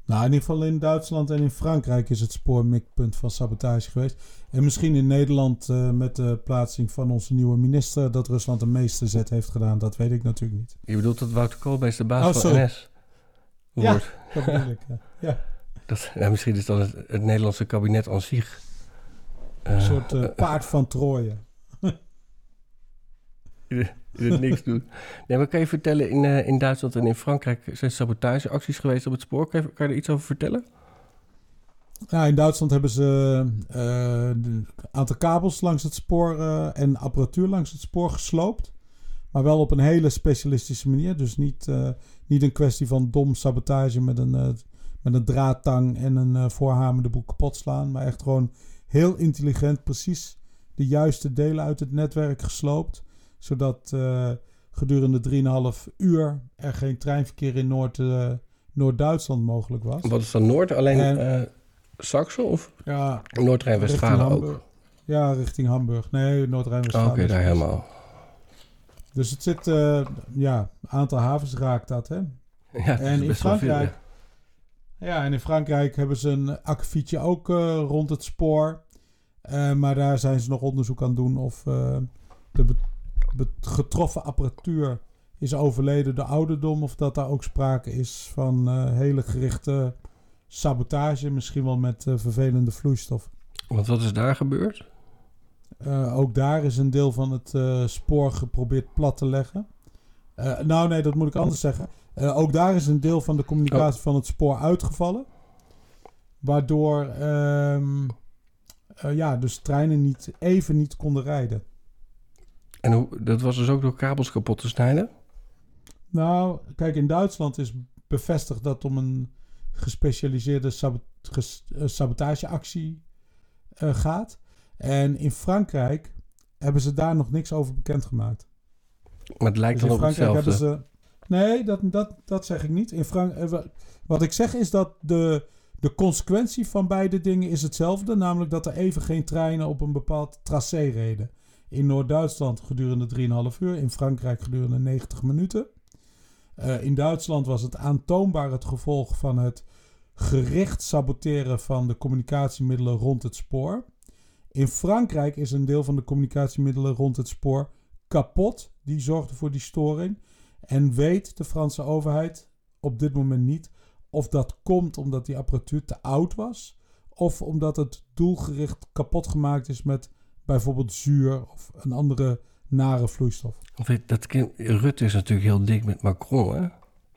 Nou, in ieder geval in Duitsland en in Frankrijk is het spoor mikpunt van sabotage geweest. En misschien in Nederland eh, met de plaatsing van onze nieuwe minister... dat Rusland de meeste zet heeft gedaan, dat weet ik natuurlijk niet. Je bedoelt dat Wouter Koolmees de baas Oh, van. NS Ja, wordt? dat bedoel ik, ja. Ja. Dat, ja, misschien is dat het, het Nederlandse kabinet aan zich. Een Eh, soort eh, paard van Troje. die niks doet. Nee, maar kan je vertellen, in, eh, in Duitsland en in Frankrijk zijn sabotageacties geweest op het spoor. Kan je, kan er iets over vertellen? Ja, in Duitsland hebben ze eh, een aantal kabels langs het spoor eh, en apparatuur langs het spoor gesloopt. Maar wel op een hele specialistische manier. Dus niet, eh, niet een kwestie van dom sabotage met een, eh, met een draadtang en een eh voorhamer de boel kapot slaan. Maar echt gewoon heel intelligent precies de juiste delen uit het netwerk gesloopt. Zodat eh, gedurende 3,5 uur er geen treinverkeer in Noord, eh, Noord-Duitsland mogelijk was. Wat is dan Noord? Alleen En- eh Saxel of Ja, Noord-Rijn-Westfalen ook? Ja, richting Hamburg. Nee, Noord-Rijn-Westfalen. Oh, Oké, daar helemaal. Dus het zit, ja, een aantal havens raakt dat, hè? Ja, dat is en in veel, Frankrijk, ja, en in Frankrijk hebben ze een akkefietje ook rond het spoor. Maar daar zijn ze nog onderzoek aan doen of eh, de getroffen apparatuur is overleden door ouderdom. Of dat daar ook sprake is van eh, hele gerichte sabotage. Misschien wel met eh, vervelende vloeistof. Want wat is daar gebeurd? Eh, ook daar is een deel van het spoor geprobeerd plat te leggen. Nou, nee, dat moet ik anders zeggen. Ook daar is een deel van de communicatie van het spoor uitgevallen. Waardoor ehm, eh, ja, dus treinen niet, even niet konden rijden. En hoe, dat was dus ook door kabels kapot te snijden? Nou, kijk, in Duitsland is bevestigd dat om een gespecialiseerde sabot- ges- eh, sabotageactie eh, gaat. En in Frankrijk hebben ze daar nog niks over bekendgemaakt. Maar het lijkt Dus dan op hetzelfde. ze. Nee, dat, dat, dat zeg ik niet. In Frank, eh, wa- wat ik zeg is dat de, de consequentie van beide dingen is hetzelfde. Namelijk dat er even geen treinen op een bepaald tracé reden. In Noord-Duitsland gedurende 3,5 uur. In Frankrijk gedurende 90 minuten. Eh, in Duitsland was het aantoonbaar het gevolg van het gericht saboteren van de communicatiemiddelen rond het spoor. In Frankrijk is een deel van de communicatiemiddelen rond het spoor kapot. Die zorgde voor die storing. En weet de Franse overheid op dit moment niet of dat komt omdat die apparatuur te oud was. Of omdat het doelgericht kapot gemaakt is met bijvoorbeeld zuur of een andere nare vloeistof. Weet, dat kind, Rutte is natuurlijk heel dik met Macron, hè?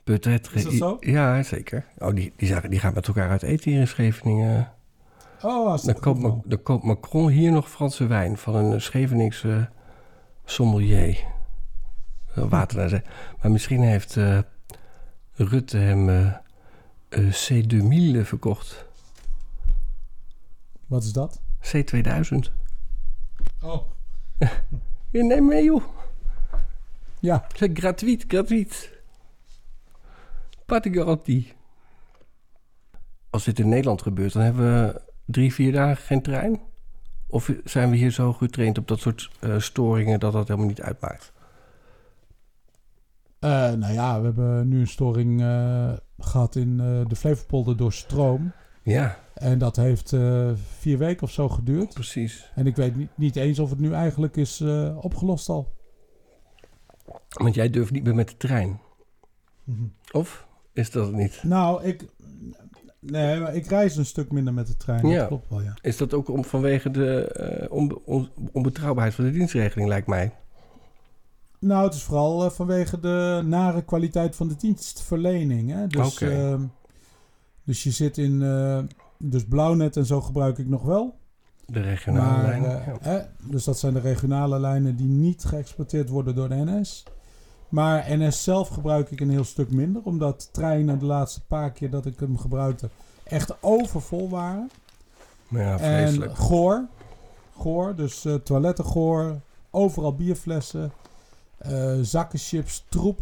Peut-être. Is dat zo? Ja, zeker. Oh, die, die, zagen, die gaan met elkaar uit eten hier in Scheveningen. Oh, Dan koopt. Ma- dan koopt Macron hier nog Franse wijn van een Scheveningse sommelier. Wel Water naar zee. Maar misschien heeft eh, Rutte hem eh, eh, C2000 verkocht. Wat is dat? C2000. Oh. Ja, neem mee, joh. Ja. C'est gratuit, gratuit. Pas de garantie. Als dit in Nederland gebeurt, dan hebben we drie, vier dagen geen trein? Of zijn we hier zo getraind op dat soort eh, storingen dat dat helemaal niet uitmaakt? Eh, nou ja, we hebben nu een storing eh, gehad in de Flevopolder door stroom. Ja. En dat heeft eh, vier weken of zo geduurd. Precies. En ik weet niet, niet eens of het nu eigenlijk is eh, opgelost al. Want jij durft niet meer met de trein. Mhm. Of is dat het niet? Nou, ik, nee, maar ik reis een stuk minder met de trein. Dat klopt wel, ja. Is dat ook om, vanwege de eh, onbe- on- onbetrouwbaarheid van de dienstregeling, lijkt mij? Nou, het is vooral vanwege de nare kwaliteit van de dienstverlening. Hè? Dus, ehm, dus je zit in... dus Blauwnet en zo gebruik ik nog wel. De regionale Maar, lijnen. eh, dus dat zijn de regionale lijnen die niet geëxploiteerd worden door de NS. Maar NS zelf gebruik ik een heel stuk minder. Omdat treinen de laatste paar keer dat ik hem gebruikte echt overvol waren. Ja, en vreselijk. goor. Goor, dus eh, toiletten goor. Overal bierflessen. eh, zakken chips, troep.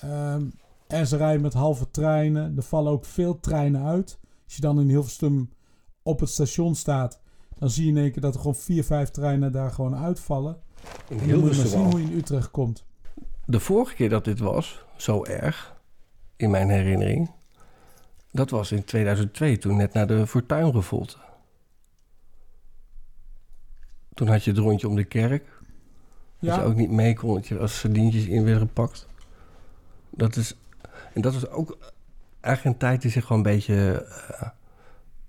Ehm, en ze rijden met halve treinen. Er vallen ook veel treinen uit. Als je dan in Hilversum op het station staat, Dan zie je in één keer dat er gewoon vier, vijf treinen daar gewoon uitvallen. In En dan moet je maar zien hoe je in Utrecht komt. De vorige keer dat dit was, zo erg, in mijn herinnering, dat was in 2002, toen net na de Fortuinrevolte. Toen had je het rondje om de kerk. Dat Ja. je ook niet mee kon, dat je als sardientjes in werd gepakt. Dat is, en dat is ook eigenlijk een tijd die zich gewoon een beetje eh,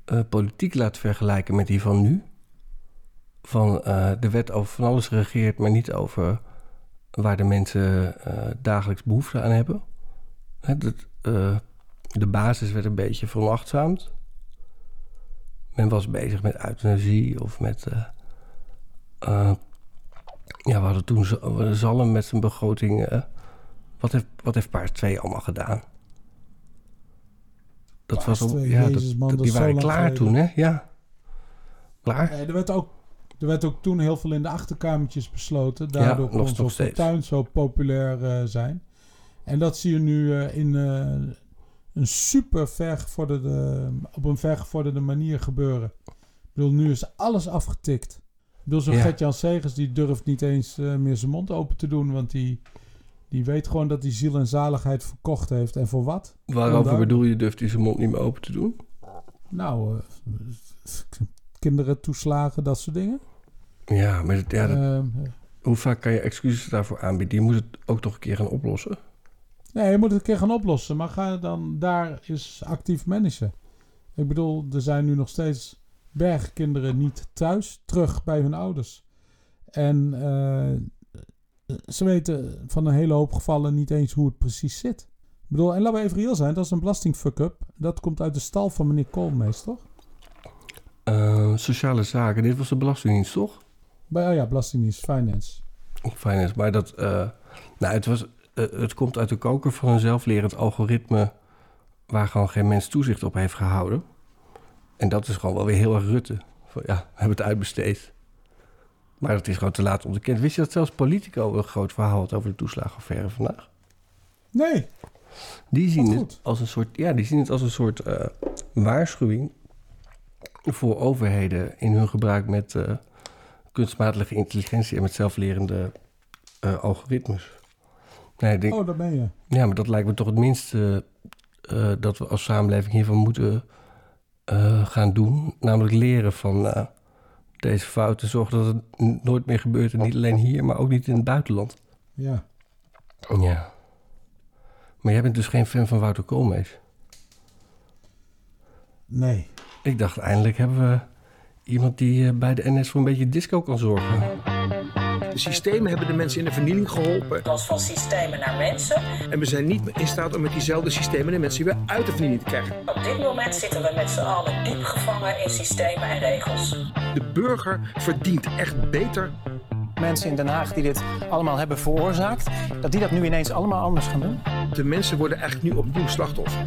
eh, politiek laat vergelijken met die van nu. Van eh, de wet over van alles regeert, maar niet over waar de mensen dagelijks behoefte aan hebben. Hè, dat, de basis werd een beetje veronachtzaamd. Men was bezig met euthanasie of met... ja, we hadden toen Zalm met zijn begroting... wat, heeft, wat heeft Paars 2 allemaal gedaan? Dat was al, 2, ja, dat- Jezus, man, dat- dat die waren klaar geleden. toen, hè? Ja. Klaar? Nee, er, werd ook, er werd ook toen heel veel in de achterkamertjes besloten. Daardoor nog kon nog zo'n fortuin zo populair eh, zijn. En dat zie je nu eh, in eh, een super vergevorderde, op een vergevorderde manier gebeuren. Ik bedoel, nu is alles afgetikt. Ik bedoel, zo'n Ja. Gert-Jan Segers, die durft niet eens eh, meer zijn mond open te doen. Want die, die weet gewoon dat hij ziel en zaligheid verkocht heeft. En voor wat? Waarover bedoel je, durft hij zijn mond niet meer open te doen? Nou, eh, kinderen toeslagen, dat soort dingen. Ja, maar ja, dat- Ehm, hoe vaak kan je excuses daarvoor aanbieden? Je moet het ook toch een keer gaan oplossen. Nee, je moet het een keer gaan oplossen. Maar ga dan daar eens actief managen. Ik bedoel, er zijn nu nog steeds bergkinderen niet thuis, terug bij hun ouders. En eh, ze weten van een hele hoop gevallen niet eens hoe het precies zit. Ik bedoel, en laten we even reëel zijn, dat is een belastingfuck-up. Dat komt uit de stal van meneer Koolmees, toch? Eh, sociale zaken, dit was de Belastingdienst, toch? Bij, oh ja, Belastingdienst, Finance. Finance, maar dat... eh, nou, het, was, eh, het komt uit de koker van een zelflerend algoritme... waar gewoon geen mens toezicht op heeft gehouden. En dat is gewoon wel weer heel erg Rutte. Van, ja, we hebben het uitbesteed. Maar dat is gewoon te laat ontkend. Wist je dat zelfs Politico een groot verhaal had over de toeslagenaffaire vandaag? Nee, Die zien, het als een soort, ja, die zien het als een soort eh, waarschuwing voor overheden in hun gebruik met eh, kunstmatige intelligentie en met zelflerende eh, algoritmes. Nee, denk, oh, dat ben je. ja, maar dat lijkt me toch het minste dat we als samenleving hiervan moeten gaan doen. Namelijk leren van deze fouten. Zorgen dat het nooit meer gebeurt. En niet alleen hier, maar ook niet in het buitenland. Ja. Ja. Maar jij bent dus geen fan van Wouter Koolmees? Nee. Ik dacht, eindelijk hebben we iemand die eh, bij de NS voor een beetje disco kan zorgen. De systemen hebben de mensen in de vernieling geholpen. was van systemen naar mensen. En we zijn niet in staat om met diezelfde systemen de mensen weer uit de vernieling te krijgen. Op dit moment zitten we met z'n allen diep gevangen in systemen en regels. De burger verdient echt beter. Mensen in Den Haag die dit allemaal hebben veroorzaakt, dat die dat nu ineens allemaal anders gaan doen. De mensen worden eigenlijk nu opnieuw slachtoffer.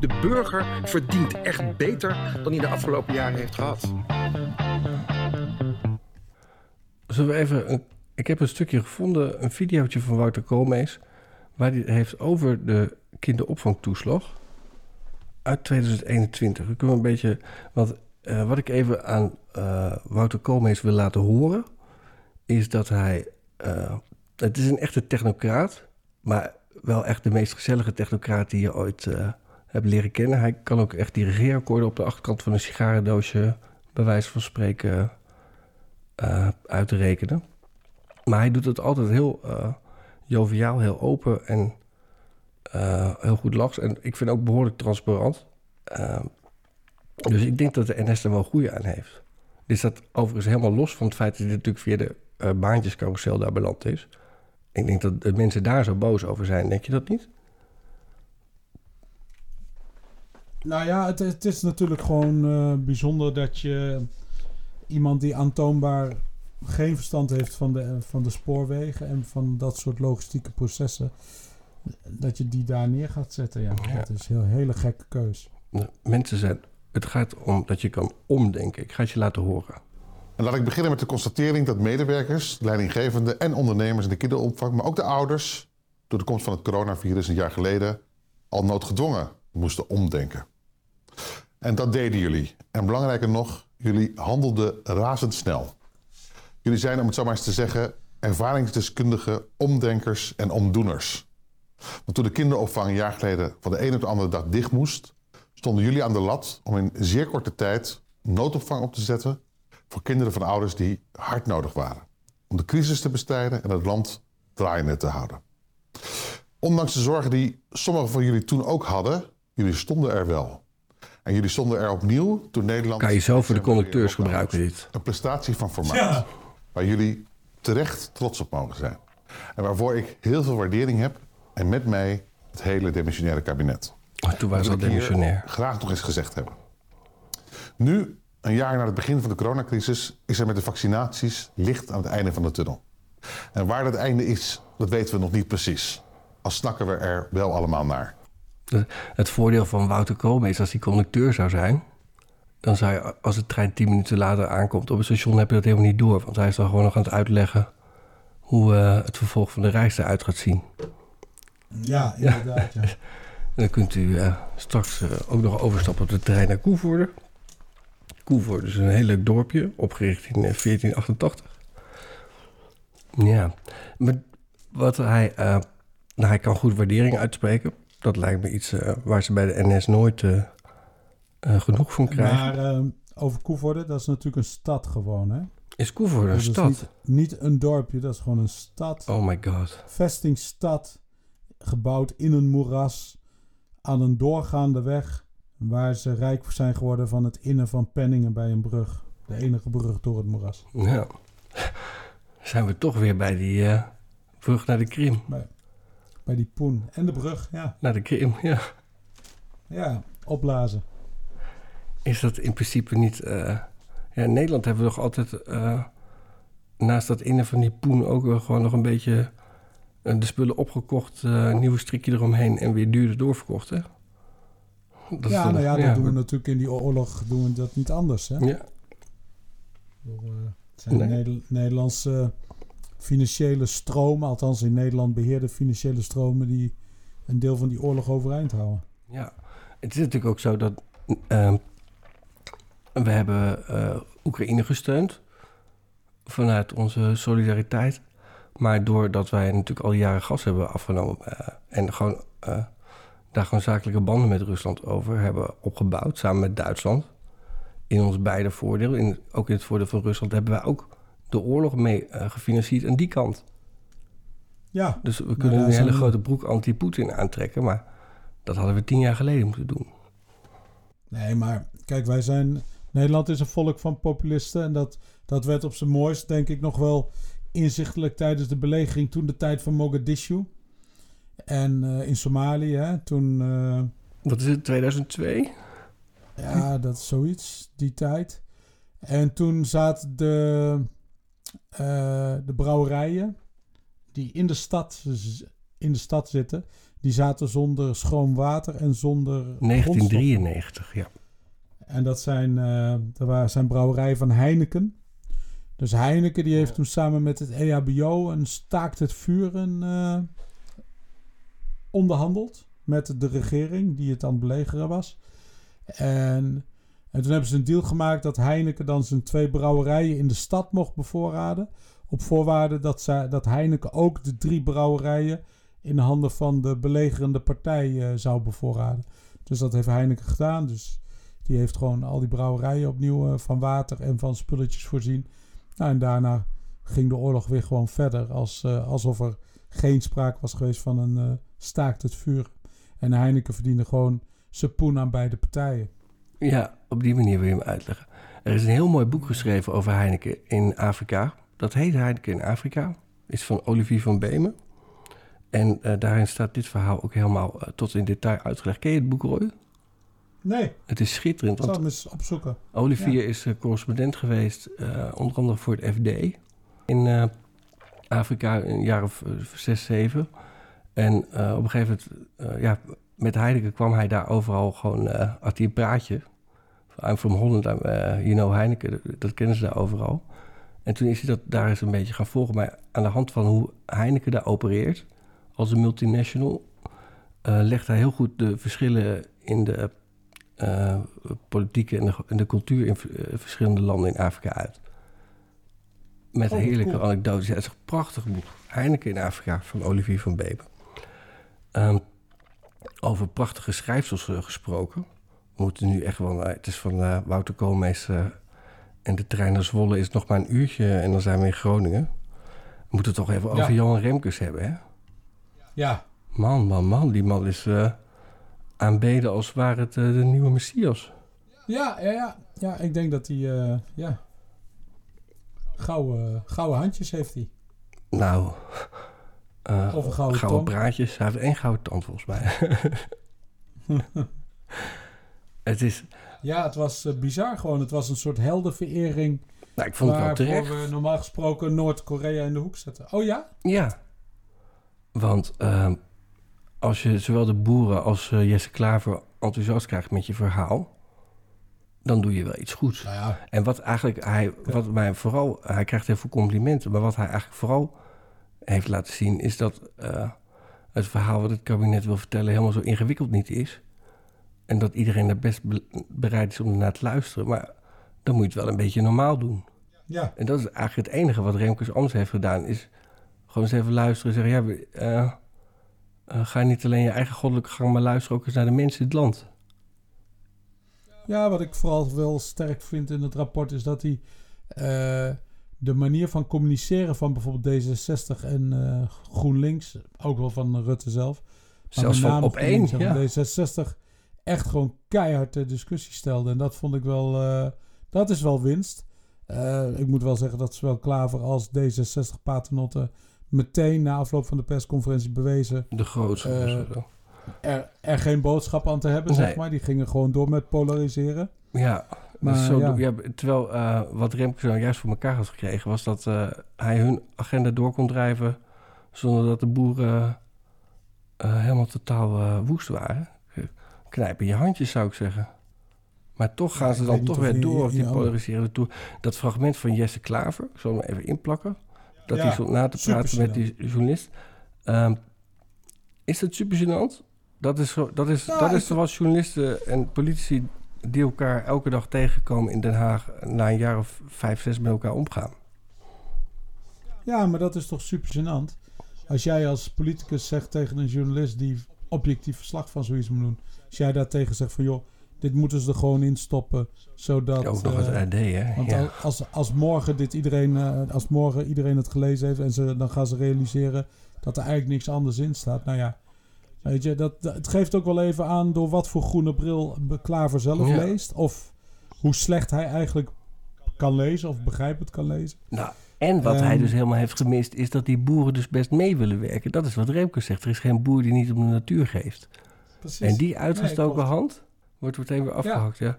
De burger verdient echt beter dan hij de afgelopen jaren heeft gehad. Zullen we even... Een, ik heb een stukje gevonden, een videootje van Wouter Koolmees... waar hij het heeft over de kinderopvangtoeslag uit 2021. We kunnen een beetje... Want eh, wat ik even aan eh, Wouter Koolmees wil laten horen... is dat hij... eh, het is een echte technocraat... maar wel echt de meest gezellige technocraat die je ooit hebt leren kennen. Hij kan ook echt die regeerakkoorden op de achterkant van een sigarendoosje... bij wijze van spreken eh, uitrekenen. Maar hij doet het altijd heel eh, joviaal, heel open en eh, heel goed lachs. En ik vind ook behoorlijk transparant. Dus ik denk dat de NS er wel goede aan heeft. Dit staat overigens helemaal los van het feit dat hij natuurlijk via de baantjescarousel daar beland is. Ik denk dat de mensen daar zo boos over zijn. Denk je dat niet? Nou ja, het, is natuurlijk gewoon bijzonder dat je iemand die aantoonbaar geen verstand heeft van de, van de spoorwegen en van dat soort logistieke processen, dat je die daar neer gaat zetten. Ja, Ja. dat is een heel, hele gekke keus. De mensen zijn... Het gaat om dat je kan omdenken. Ik ga het je laten horen. En laat ik beginnen met de constatering dat medewerkers, leidinggevenden en ondernemers in de kinderopvang, maar ook de ouders, door de komst van het coronavirus een jaar geleden, al noodgedwongen moesten omdenken. En dat deden jullie. En belangrijker nog, jullie handelden razendsnel. Jullie zijn, om het zo maar eens te zeggen, ervaringsdeskundige omdenkers en omdoeners. Want toen de kinderopvang een jaar geleden van de ene op de andere dag dicht moest, stonden jullie aan de lat om in zeer korte tijd noodopvang op te zetten voor kinderen van ouders die hard nodig waren. Om de crisis te bestrijden en het land draaiende te houden. Ondanks de zorgen die sommigen van jullie toen ook hadden, jullie stonden er wel. En jullie stonden er opnieuw toen Nederland... Kan je zo voor de conducteurs gebruiken dit? Een prestatie van formaat. Ja. Waar jullie terecht trots op mogen zijn. En waarvoor ik heel veel waardering heb. En met mij het hele demissionaire kabinet. Oh, toen waren ze al demissionair. graag nog eens gezegd hebben. Nu, een jaar na het begin van de coronacrisis, is er met de vaccinaties licht aan het einde van de tunnel. En waar dat einde is, dat weten we nog niet precies. Al snakken we er wel allemaal naar. De- Het voordeel van Wouter Koolmees is als hij conducteur zou zijn... dan zou je, als de trein tien minuten later aankomt op het station... heb je dat helemaal niet door. Want hij is dan gewoon nog aan het uitleggen... hoe eh, het vervolg van de reis eruit gaat zien. Ja, inderdaad. Ja. Dan kunt u eh, straks eh, ook nog overstappen op de trein naar Koevoorde. Koevoorde is een heel leuk dorpje, opgericht in eh, 1488. Ja, maar wat hij, eh, nou, hij kan goed waardering uitspreken. Dat lijkt me iets eh, waar ze bij de NS nooit eh, eh, genoeg van krijgen. Maar over Koevoorde, dat is natuurlijk een stad gewoon, hè? Is Koevoorde een stad? Niet, niet een dorpje, dat is gewoon een stad. Oh my god. Vestingstad, gebouwd in een moeras, aan een doorgaande weg, waar ze rijk zijn geworden van het innen van penningen bij een brug. De enige brug door het moeras. Ja. Zijn we toch weer bij die brug naar de Krim. Bij, bij die poen. En de brug, ja. Naar de Krim, ja. Ja, opblazen. is dat in principe niet. eh, ja, in Nederland hebben we nog altijd. eh, naast dat innen van die poen ook wel gewoon nog een beetje. eh, de spullen opgekocht, een nieuwe strikje eromheen en weer duurder doorverkocht, hè? Dat ja, nou ja, dat ja, doen we maar- natuurlijk in die oorlog doen we dat niet anders, hè? Ja. Bedoel, Het zijn Nee. Neder- Nederlandse financiële stromen, althans in Nederland beheerde financiële stromen, die een deel van die oorlog overeind houden. Ja, het is natuurlijk ook zo dat ehm, we hebben eh, Oekraïne gesteund vanuit onze solidariteit. Maar doordat wij natuurlijk al jaren gas hebben afgenomen eh, en gewoon eh, daar gewoon zakelijke banden met Rusland over hebben opgebouwd, samen met Duitsland, in ons beide voordeel, ook in het voordeel van Rusland, hebben wij ook de oorlog mee eh, gefinancierd aan die kant. Ja, Dus we kunnen een hele grote broek anti-Poetin aantrekken, maar dat hadden we tien jaar geleden moeten doen. Nee, maar kijk, wij zijn. Nederland is een volk van populisten. En dat, dat werd op zijn mooist, denk ik, nog wel inzichtelijk tijdens de belegering toen de tijd van Mogadishu. En eh, in Somalië, hè, toen. eh, Wat is het, 2002? ja, dat is zoiets, die tijd. En toen zaten de, de brouwerijen die in de, stad, in de stad zitten, die zaten zonder schoon water en zonder grondstoffen. 1993, ja. En dat zijn, eh dat waren, zijn brouwerijen van Heineken. Dus Heineken die heeft toen samen met het EHBO een staakt het vuren eh, onderhandeld met de regering die het aan het belegeren was. En, en toen hebben ze een deal gemaakt dat Heineken dan zijn twee brouwerijen in de stad mocht bevoorraden. Op voorwaarde dat, zij, dat Heineken ook de drie brouwerijen in de handen van de belegerende partij eh, zou bevoorraden. Dus dat heeft Heineken gedaan. Dus die heeft gewoon al die brouwerijen opnieuw eh, van water en van spulletjes voorzien. Nou, en daarna ging de oorlog weer gewoon verder. Als, eh, alsof er geen sprake was geweest van een staakt het vuur. En Heineken verdiende gewoon zijn poen aan beide partijen. Ja, op die manier wil je hem uitleggen. Er is een heel mooi boek geschreven over Heineken in Afrika. Dat heet Heineken in Afrika. Is van Olivier van Beemen. En eh, daarin staat dit verhaal ook helemaal eh, tot in detail uitgelegd. Ken je het boek, Roy? Nee, Het is schitterend. ik zal hem eens opzoeken. Olivier Ja. is eh, correspondent geweest, onder andere voor het FD. In Afrika een jaar of zes, zeven. En op een gegeven moment, ja, met Heineken kwam hij daar overal gewoon, had hij een praatje. I'm from Holland, I'm, eh, you know Heineken, dat, kennen ze daar overal. En toen is hij dat daar eens een beetje gaan volgen. Maar aan de hand van hoe Heineken daar opereert, als een multinational, eh legt hij heel goed de verschillen in de eh, politiek en de, en de cultuur in verschillende landen in Afrika uit. Met Oh, heerlijke cool. anekdotes. Ja, het is een prachtig boek. Heineken in Afrika van Olivier van Beben. Ehm, over prachtige schrijfsels gesproken. We moeten nu echt wel... eh, het is van eh, Wouter Koolmees... eh, en de trein naar Zwolle is nog maar een uurtje... en dan zijn we in Groningen. We moeten het toch even Ja. over Johan Remkes hebben, hè? Ja, Man, man, man. Die man is eh, aanbeden als ware het de nieuwe Messias. ja, ja, ja. ja ik denk dat hij, ja, gouden, gouden handjes heeft hij. Nou... Of een gouden tand. praatjes. Hij heeft één gouden tand, volgens mij. het is... Ja, het was eh, bizar gewoon. Het was een soort heldenverering. Nou, ik vond het wel terecht. we normaal gesproken Noord-Korea in de hoek zetten. Oh ja? Ja. Want ehm, als je zowel de boeren als eh, Jesse Klaver enthousiast krijgt met je verhaal, dan doe je wel iets goeds. Nou ja. En wat eigenlijk hij, wat mij vooral, hij krijgt heel veel complimenten, maar wat hij eigenlijk vooral heeft laten zien, is dat eh, het verhaal wat het kabinet wil vertellen helemaal zo ingewikkeld niet is. En dat iedereen er best be- bereid is om ernaar te luisteren. Maar dan moet je het wel een beetje normaal doen. Ja. En dat is eigenlijk het enige wat Remkes anders heeft gedaan. Is gewoon eens even luisteren en zeggen... Ja, eh, eh, ga niet alleen je eigen goddelijke gang... maar luister ook eens naar de mensen in het land. Ja, wat ik vooral wel sterk vind in het rapport is dat hij eh, de manier van communiceren van bijvoorbeeld D66 en GroenLinks, ook wel van Rutte zelf, maar Zelfs van op één, ja. D66 echt gewoon keihard de discussie stelde. En dat vond ik wel, eh, dat is wel winst. Eh, ik moet wel zeggen dat zowel Klaver als D66 Paternotte meteen na afloop van de persconferentie bewezen De grootste. eh, er, er geen boodschap aan te hebben, Nee. zeg maar. Die gingen gewoon door met polariseren. Ja, Maar, dus zo, ja. ja, terwijl wat Remkes nou juist voor elkaar had gekregen... was dat hij hun agenda door kon drijven... zonder dat de boeren helemaal totaal woest waren. Knijp in je handjes, zou ik zeggen. Maar toch gaan Ja, ze dan toch weer door op die polariserende toer. Dat fragment van Jesse Klaver, ik zal hem even inplakken... dat Ja, hij stond na te praten met die journalist... Ehm, is dat super gênant? Dat is, zo- dat is, Ja, dat is zoals journalisten en politici die elkaar elke dag tegenkomen in Den Haag... na een jaar of vijf, zes met elkaar omgaan. Ja, maar dat is toch super gênant. Als jij als politicus zegt tegen een journalist die objectief verslag van zoiets moet doen. Als jij daar tegen zegt van joh, dit moeten ze er gewoon in stoppen. Zodat. Ook nog het eh, AD, hè? Want Ja. als, als morgen dit iedereen, eh, als morgen iedereen het gelezen heeft en ze, dan gaan ze realiseren dat er eigenlijk niks anders in staat. Nou ja, weet je, dat, dat- het geeft ook wel even aan door wat voor groene bril Klaver zelf Ja. leest. Of hoe slecht hij eigenlijk kan lezen of begrijpend kan lezen. Nou, en wat hij Ehm, dus helemaal heeft gemist... is dat die boeren dus best mee willen werken. Dat is wat Remkes zegt. Er is geen boer die niet om de natuur geeft. Precies. En die uitgestoken hand wordt meteen weer afgehakt, ja.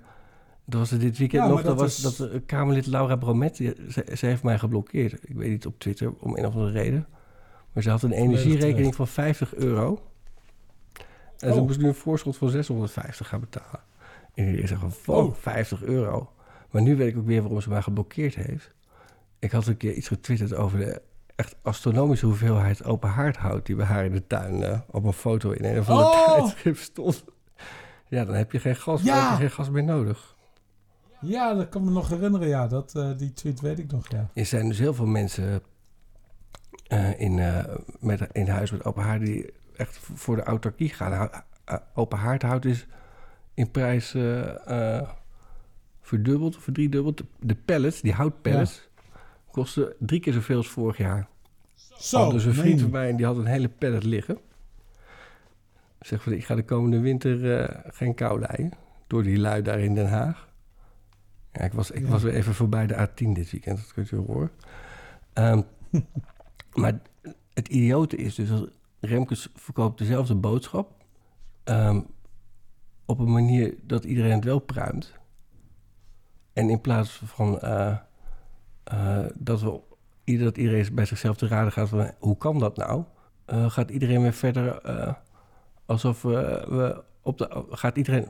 Dat was er dit weekend Ja, nog. Dat, was is- dat eh, Kamerlid Laura Bromet, ze, ze heeft mij geblokkeerd. Ik weet niet op Twitter, om een of andere reden. Maar ze had een energierekening van 50 euro. En ze Oh. moest nu een voorschot van 650 gaan betalen. En iedereen zegt van, wow, Oh. 50 euro. Maar nu weet ik ook weer waarom ze mij geblokkeerd heeft. Ik had een keer iets getwitterd over de echt astronomische hoeveelheid open haardhout... die bij haar in de tuin eh, op een foto in een of andere Oh! tijdschrift stond. Ja, dan heb je geen gas, dan Ja! heb je geen gas meer nodig. Ja, dat kan me nog herinneren. Ja, dat, eh, die tweet weet ik nog, ja. Er zijn dus heel veel mensen eh, in, met, in huis met open haard... die echt voor de autarkie gaan. Open haardhout is in prijs verdubbeld of verdriedubbeld. De- De pallets, die houtpallets, kosten drie keer zoveel als vorig jaar. Zo, dus een vriend van mij en die had een hele pallet liggen. Zeg van, ik ga de komende winter eh, geen kou lijden. Door die lui daar in Den Haag. Ja, ik was, ik Ja. was weer even voorbij de A10 dit weekend, dat kunt u horen. Ehm, maar het idiote is dus Remkes verkoopt dezelfde boodschap. ehm, op een manier dat iedereen het wel pruimt. En in plaats van eh, eh, dat, we, dat iedereen bij zichzelf te raden gaat van hoe kan dat nou? Eh, gaat iedereen weer verder eh, alsof we, op de... Gaat iedereen...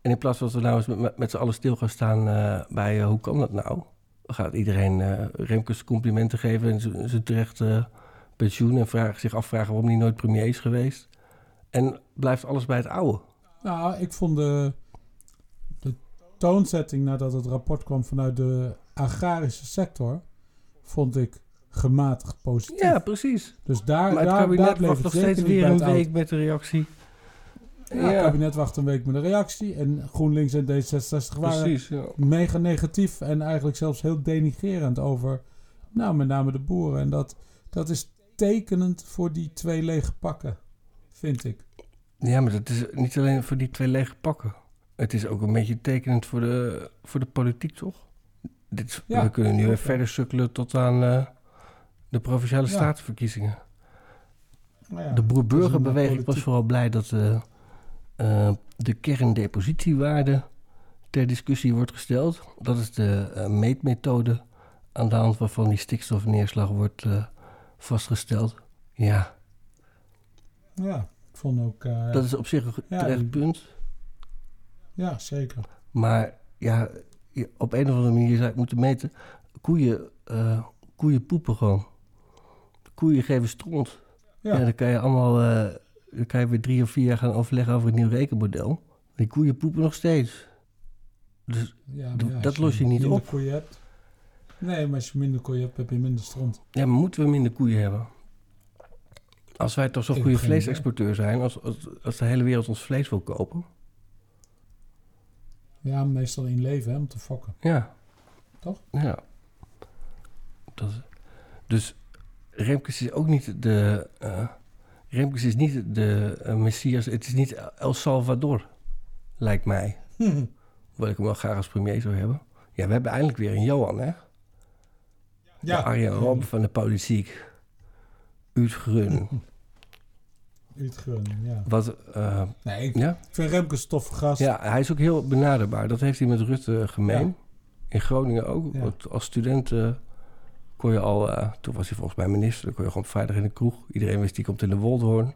En in plaats van dat we nou eens met, met z'n allen stil gaan staan bij hoe kan dat nou? Gaat iedereen Remkes complimenten geven en zijn- terecht pensioen... en vragen, zich afvragen waarom hij nooit premier is geweest. En blijft alles bij het oude. Nou, ik vond de, toonzetting nadat het rapport kwam vanuit de agrarische sector, vond ik gematigd positief. Ja, precies. Dus daar, maar het daar, kabinet daar bleef wacht het nog steeds weer een week met de reactie. Ja, het kabinet wacht een week met een reactie. En GroenLinks en D66 waren Precies, ja. mega negatief en eigenlijk zelfs heel denigerend over, nou, met name de boeren. En dat, dat is tekenend voor die twee lege pakken, vind ik. Ja, maar dat is niet alleen voor die twee lege pakken. Het is ook een beetje tekenend voor de, voor de politiek, toch? Dit, is- Ja, we kunnen nu weer verder sukkelen tot aan eh, de provinciale Ja. statenverkiezingen. Nou ja, de boer-burgerbeweging een was vooral blij dat eh, eh, de kerndepositiewaarde ter discussie wordt gesteld. Dat is de meetmethode aan de hand waarvan die stikstofneerslag wordt vastgesteld. Ja, Ja, ik vond ook... dat is op zich een terecht punt. Ja, zeker. Maar ja, op een of andere manier zou het moeten meten. Koeien, eh, koeien poepen gewoon. Koeien geven stront. Ja. Ja. dan kan je allemaal... eh, dan kan je weer drie of vier jaar gaan overleggen over het nieuw rekenmodel. Die koeien poepen nog steeds. Dus Ja, ja, dat los je niet op. koeien hebt. Nee, maar als je minder koeien hebt, heb je minder stront. Ja, maar moeten we minder koeien hebben? Als wij toch zo'n Ik goede vleesexporteur zijn... Als, als, als de hele wereld ons vlees wil kopen... Ja, meestal in leven, hè, om te fokken. Ja. Toch? Ja. Dat, dus Remkes is ook niet de... eh Remkes is niet de eh, Messias. Het is niet El Salvador, lijkt mij. Wat ik hem wel graag als premier zou hebben. Ja, we hebben eindelijk weer een Johan, hè? Ja. De Arjen Robben van de politiek. Uitgrun. Uitgun, ja. Wat, eh, Nee, ik ja? vind gast. Ja, hij is ook heel benaderbaar. Dat heeft hij met Rutte gemeen. Ja. In Groningen ook. Ja. Want als student kon je al... eh, toen was hij volgens mij minister. Dan kon je gewoon vrijdag in de kroeg. Iedereen wist die komt in de Woldhoorn.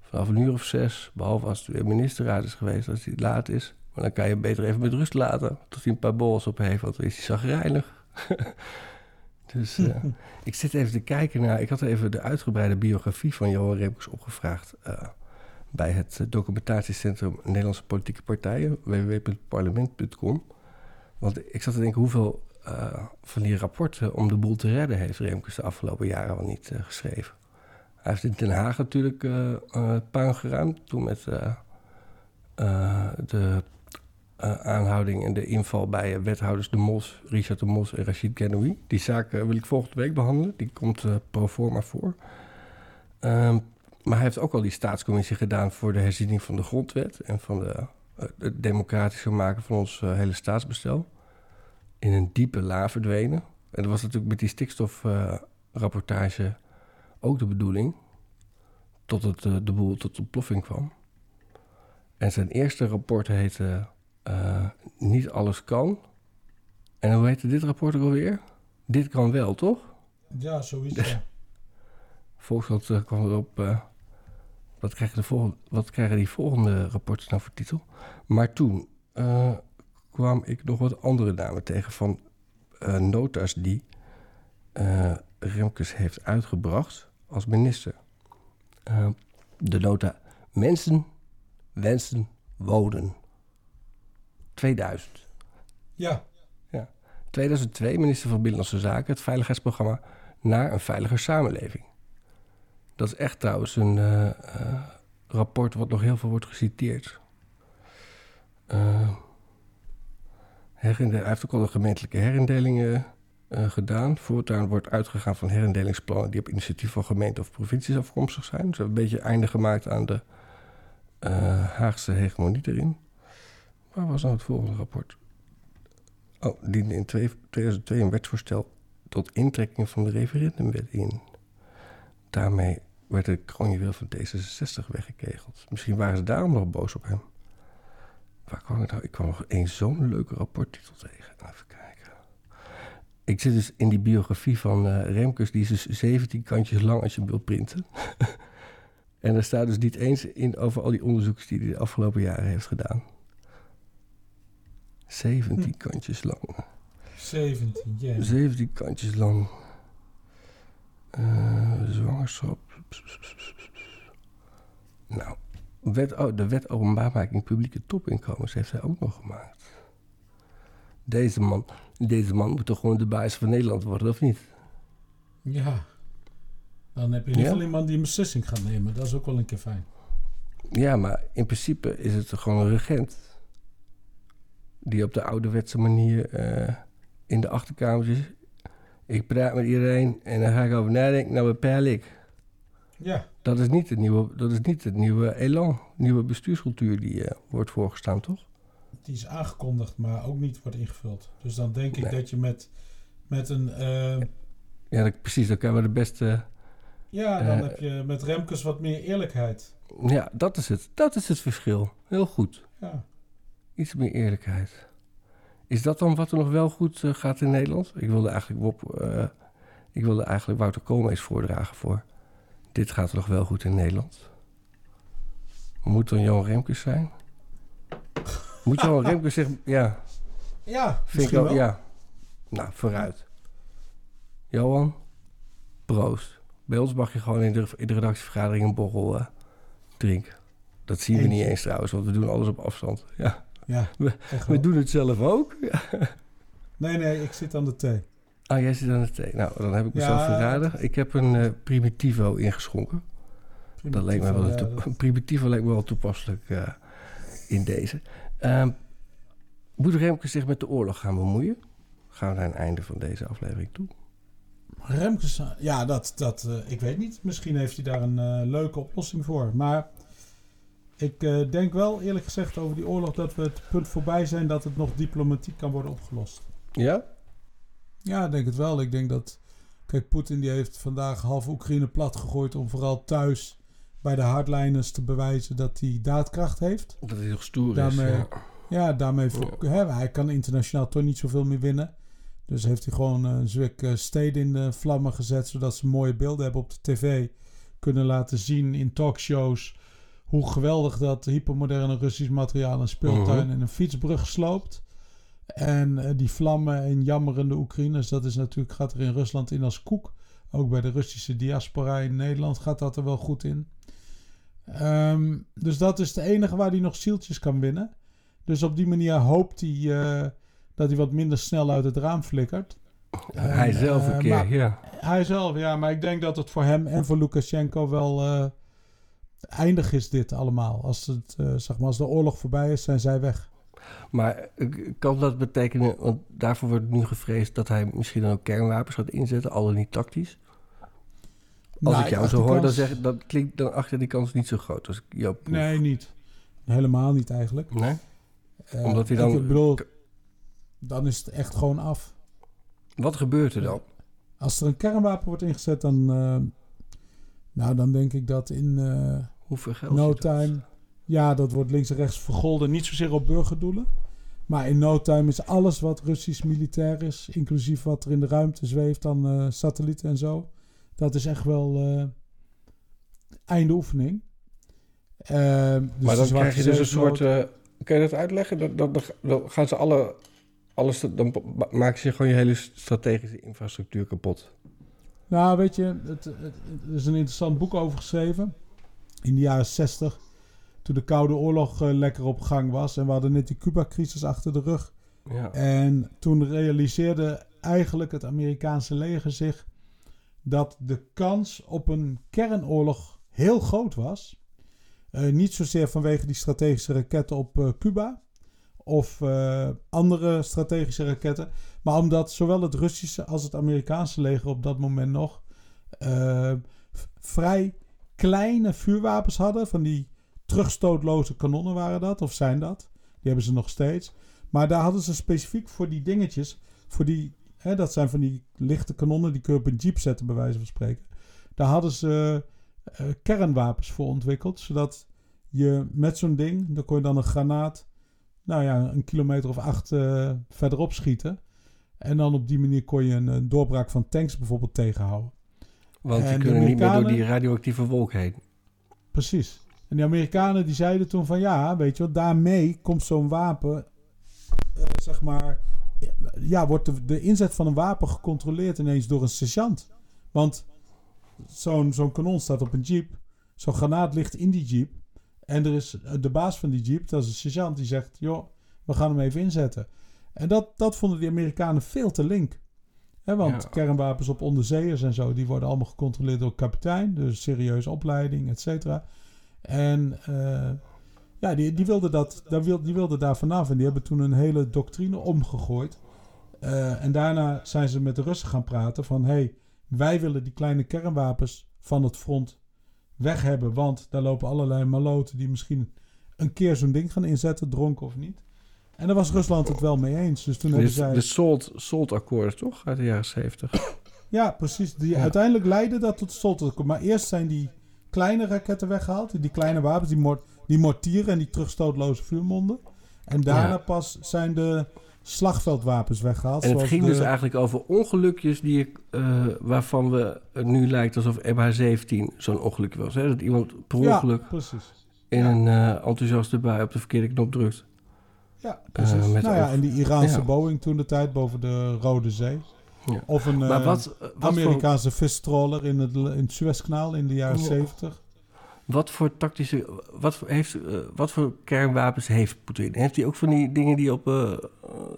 Vanaf een uur of zes. Behalve als het weer ministerraad is geweest. Als hij laat is. Maar dan kan je beter even met rust laten. Tot hij een paar borrels op heeft. Want dan is hij zagrijnig. dus eh, ik zit even te kijken naar... Ik had even de uitgebreide biografie van Johan Remkes opgevraagd... eh, bij het eh, documentatiecentrum Nederlandse Politieke Partijen, www.parlement.com. Want ik zat te denken hoeveel van die rapporten om de boel te redden heeft Remkes de afgelopen jaren al niet geschreven. Hij heeft in Den Haag natuurlijk eh, puin geruimd, toen met de eh, aanhouding en de inval bij eh, wethouders De Mos, Richard De Mos en Rachid Ghenoui. Die zaak eh, wil ik volgende week behandelen, die komt pro forma voor. Ehm, maar hij heeft ook al die staatscommissie gedaan voor de herziening van de grondwet en van de, het democratische maken van ons hele staatsbestel. In een diepe la verdwenen. En dat was natuurlijk met die stikstofrapportage ook de bedoeling. Tot het, de boel tot ontploffing kwam. En zijn eerste rapport heette eh, Niet alles kan. En hoe heette dit rapport ook alweer? Dit kan wel, toch? Ja, sowieso. Volkskrant eh, kwam erop. eh, wat, krijgen de volgende, wat krijgen die volgende rapporten nou voor titel? Maar toen kwam ik nog wat andere namen tegen van nota's die Remkes heeft uitgebracht als minister. De nota Mensen, Wensen, Wonen. 2000. Ja. Ja. 2002, minister van Binnenlandse Zaken, het veiligheidsprogramma naar een veiliger samenleving. Dat is echt trouwens een eh, eh, rapport wat nog heel veel wordt geciteerd. Herinde- hij heeft ook al de gemeentelijke herindelingen gedaan. Voortaan wordt uitgegaan van herindelingsplannen die op initiatief van gemeenten of provincies afkomstig zijn. Dus we hebben een beetje einde gemaakt aan de Haagse hegemonie erin. Waar was nou het volgende rapport? Oh, diende in twee- 2002 een wetsvoorstel tot intrekking van de referendumwet in. Daarmee werd de kroonjuweel van D66 weggekegeld. Misschien waren ze daarom nog boos op hem. Waar kwam ik nou? Ik kwam nog één zo'n leuke rapporttitel tegen. Even kijken. Ik zit dus in die biografie van eh, Remkes. Die is dus 17 kantjes lang als je wilt printen. en er staat dus niet eens in over al die onderzoeks die hij de afgelopen jaren heeft gedaan. 17 kantjes lang. 17, ja. 17 kantjes lang. Eh, zwangerschap. Nou, wet, oh, de wet openbaarmaking publieke topinkomens heeft hij ook nog gemaakt. Deze man, deze man moet toch gewoon de baas van Nederland worden, of niet? Ja. Dan heb je in ieder Ja? geval iemand die een beslissing gaat nemen. Dat is ook wel een keer fijn. Ja, maar in principe is het gewoon een regent. Die op de ouderwetse manier eh, in de achterkamertjes... Ik praat met iedereen en dan ga ik over nadenken, nou bepaal ik. Ja. Dat is niet het nieuwe, dat is niet het nieuwe elan, nieuwe bestuurscultuur die eh, wordt voorgestaan, toch? Die is aangekondigd, maar ook niet wordt ingevuld. Dus dan denk ik Nee. dat je met, met een... eh, Ja, dat, precies, dan kan we de beste... ja, dan heb je met Remkes wat meer eerlijkheid. Ja, dat is het. Dat is het verschil. Heel goed. Ja. Iets meer eerlijkheid. Is dat dan wat er nog wel goed eh, gaat in Nederland? Ik wilde eigenlijk Wop, eh, ik wilde eigenlijk Wouter Koolmees voordragen voor. Dit gaat nog wel goed in Nederland. Moet dan Johan Remkes zijn? Moet Johan Remkes zich... Ja, Ja, vind ik misschien wel. Ja. Nou, vooruit. Johan, proost. Bij ons mag je gewoon in de, in de redactievergadering een borrel eh, drinken. Dat zien we niet eens trouwens, want we doen alles op afstand. Ja, Ja, we, doen het zelf ook. Nee, nee, ik zit aan de thee. Ah, jij zit aan de thee. Nou, dan heb ik Ja, mezelf verraden. Ik heb een eh, Primitivo ingeschonken. dat leek me wel ja, een dat- Primitivo leek me wel toepasselijk eh, in deze. Ehm moet Remke zich met de oorlog gaan bemoeien? Gaan we naar een einde van deze aflevering toe? Remkes, ja, dat, dat eh, ik weet niet. Misschien heeft hij daar een leuke oplossing voor. Maar ik eh, denk wel, eerlijk gezegd, over die oorlog dat we het punt voorbij zijn dat het nog diplomatiek kan worden opgelost. Ja? Ja, ik denk het wel. Ik denk dat. Kijk, Poetin die heeft vandaag half Oekraïne plat gegooid om vooral thuis bij de hardliners te bewijzen dat hij daadkracht heeft. Dat hij nog stoer Daarmee, is. ja. Ja. daarmee hij kan internationaal toch niet zoveel meer winnen. Dus heeft hij gewoon eh, een zwik eh, steden in de vlammen gezet, zodat ze mooie beelden hebben op de tv. Kunnen laten zien in talkshows hoe geweldig dat hypermoderne Russisch materiaal een speeltuin Mhm. en een fietsbrug sloopt. En eh, die vlammen en jammerende Oekraïners, dat is natuurlijk, gaat er in Rusland in als koek. Ook bij de Russische diaspora in Nederland gaat dat er wel goed in. Ehm, dus dat is de enige waar hij nog zieltjes kan winnen. Dus op die manier hoopt hij eh, dat hij wat minder snel uit het raam flikkert. Hij zelf een eh, keer, maar- ja. Hij zelf, ja. Maar ik denk dat het voor hem en voor Lukashenko wel eindig is dit allemaal. Als, het, eh, zeg maar, als de oorlog voorbij is, zijn zij weg. Maar eh, kan dat betekenen, want daarvoor wordt nu gevreesd dat hij misschien dan ook kernwapens gaat inzetten, al dan niet tactisch? Als Nou, ik jou zo hoor, dan, zeg, dan klinkt dan achter die kans niet zo groot. Als ik jou proef. Nee, niet. Helemaal niet eigenlijk. Nee? Eh, Omdat hij dan- Ik bedoel, dan is het echt gewoon af. Wat gebeurt er dan? Als er een kernwapen wordt ingezet, dan, nou, dan denk ik dat in Hoeveel geld? no zit time... Ja, dat wordt links en rechts vergolden. Niet zozeer op burgerdoelen. Maar in no time is alles wat Russisch militair is, inclusief wat er in de ruimte zweeft aan eh, satellieten en zo. Dat is echt wel eh einde oefening. Eh, dus maar dan krijg je dus een soort... eh, kan je dat uitleggen? Dan, dan, dan- dan gaan ze alle... Alles, dan ma- maken ze gewoon je hele strategische infrastructuur kapot. Nou, weet je, het, het- er is een interessant boek over geschreven. In de jaren 60, toen de Koude Oorlog eh, lekker op gang was. En we hadden net die Cuba-crisis achter de rug. Ja. En toen realiseerde eigenlijk het Amerikaanse leger zich dat de kans op een kernoorlog heel groot was. Eh, niet zozeer vanwege die strategische raketten op eh, Cuba of andere strategische raketten, maar omdat zowel het Russische als het Amerikaanse leger op dat moment nog vrij kleine vuurwapens hadden. Van die terugstootloze kanonnen waren dat, of zijn dat. Die hebben ze nog steeds. Maar daar hadden ze specifiek voor die dingetjes, voor die, hè, dat zijn van die lichte kanonnen, die kun je op een jeep zetten, bij wijze van spreken. Daar hadden ze eh, kernwapens voor ontwikkeld, zodat je met zo'n ding, dan kon je dan een granaat, nou ja, een kilometer of acht eh, verderop schieten. En dan op die manier kon je een doorbraak van tanks bijvoorbeeld tegenhouden. Want die En de kunnen niet meer door die radioactieve wolk heen. Precies. En die Amerikanen die zeiden toen van ja, weet je wat, daarmee komt zo'n wapen, eh, zeg maar, ja, wordt de, de inzet van een wapen gecontroleerd ineens door een sergeant. Want zo'n zo'n kanon staat op een jeep, zo'n granaat ligt in die jeep en er is eh, de baas van die jeep, dat is een sergeant, die zegt, joh, we gaan hem even inzetten. En dat, dat vonden die Amerikanen veel te link. Want Ja. kernwapens op onderzeeërs en zo, die worden allemaal gecontroleerd door kapitein. Dus serieuze opleiding, et cetera. En eh, ja, die, die wilden dat, die wilden daar vanaf. En die hebben toen een hele doctrine omgegooid. Eh, en daarna zijn ze met de Russen gaan praten van... hey, wij willen die kleine kernwapens van het front weg hebben. Want daar lopen allerlei maloten die misschien een keer zo'n ding gaan inzetten, dronken of niet. En daar was Rusland het wel mee eens. Dus toen hebben zij... de SALT, SALT-akkoorden, toch? Uit de jaren 70. Ja, precies. Die, Ja. Uiteindelijk leidde dat tot SALT. Maar eerst zijn die kleine raketten weggehaald. Die kleine wapens, die, mor die mortieren en die terugstootloze vuurmonden. En daarna Ja. pas zijn de slagveldwapens weggehaald. En het ging de- dus eigenlijk over ongelukjes die ik, eh, waarvan we het nu lijkt alsof MH17 zo'n ongeluk was. Hè? Dat iemand per Ja, ongeluk precies. in een eh, enthousiaste bui op de verkeerde knop drukt. Ja, Eh, precies. met nou ja, en die Iraanse Ja. Boeing toen de tijd boven de Rode Zee. Ja. Of een eh, wat- wat Amerikaanse visttroller in het, in het Suezkanaal in de jaren Ja. 70. Wat voor tactische, wat voor, heeft, eh, wat voor kernwapens heeft Poetin? Heeft hij ook van die dingen die op,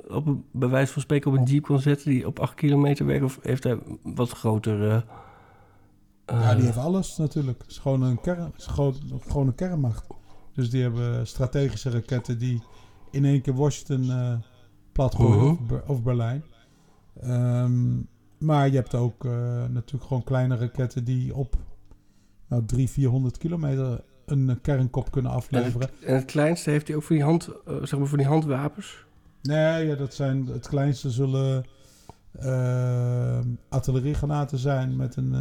op een, bij wijze van spreken op een jeep kon zetten, die op 8 kilometer werken? Of heeft hij wat grotere... Ja, die heeft alles natuurlijk. Het is gewoon een, kern, gewoon een kernmacht. Dus die hebben strategische raketten die in één keer Washington eh plat gooien Mhm. of, Ber- of Berlijn. Ehm, maar je hebt ook eh, natuurlijk gewoon kleine raketten die op nou, 300, 400 kilometer een kernkop kunnen en, afleveren. het, en het kleinste heeft hij ook voor die, hand, eh, zeg maar voor die handwapens? Nee, ja, dat zijn, het kleinste zullen artilleriegranaten zijn met een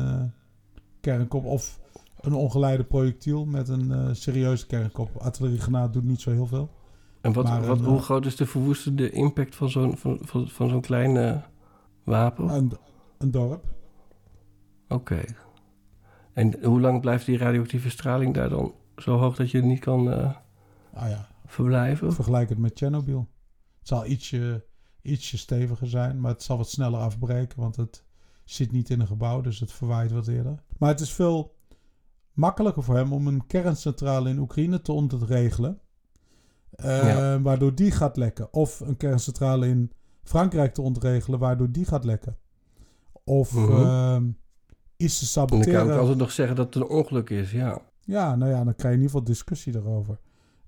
kernkop. Of een ongeleide projectiel met een serieuze kernkop. Artilleriegranaat doet niet zo heel veel. En wat, Maar wat, een, hoe eh, groot is de verwoestende impact van zo'n van, van, van zo'n klein eh, wapen? Een, een dorp. Oké. En hoe lang blijft die radioactieve straling daar dan zo hoog dat je niet kan eh, Ah ja, verblijven? vergelijk het met Chernobyl. Het zal ietsje, ietsje steviger zijn, maar het zal wat sneller afbreken. Want het zit niet in een gebouw, dus het verwaait wat eerder. Maar het is veel makkelijker voor hem om een kerncentrale in Oekraïne te ontregelen. Eh, Ja. Waardoor die gaat lekken. Of een kerncentrale in Frankrijk te ontregelen, waardoor die gaat lekken. Of Mhm. ehm, iets te En dan kan ik saboteren. altijd nog zeggen dat het een ongeluk is, ja. Ja, nou ja, dan krijg je in ieder geval discussie erover.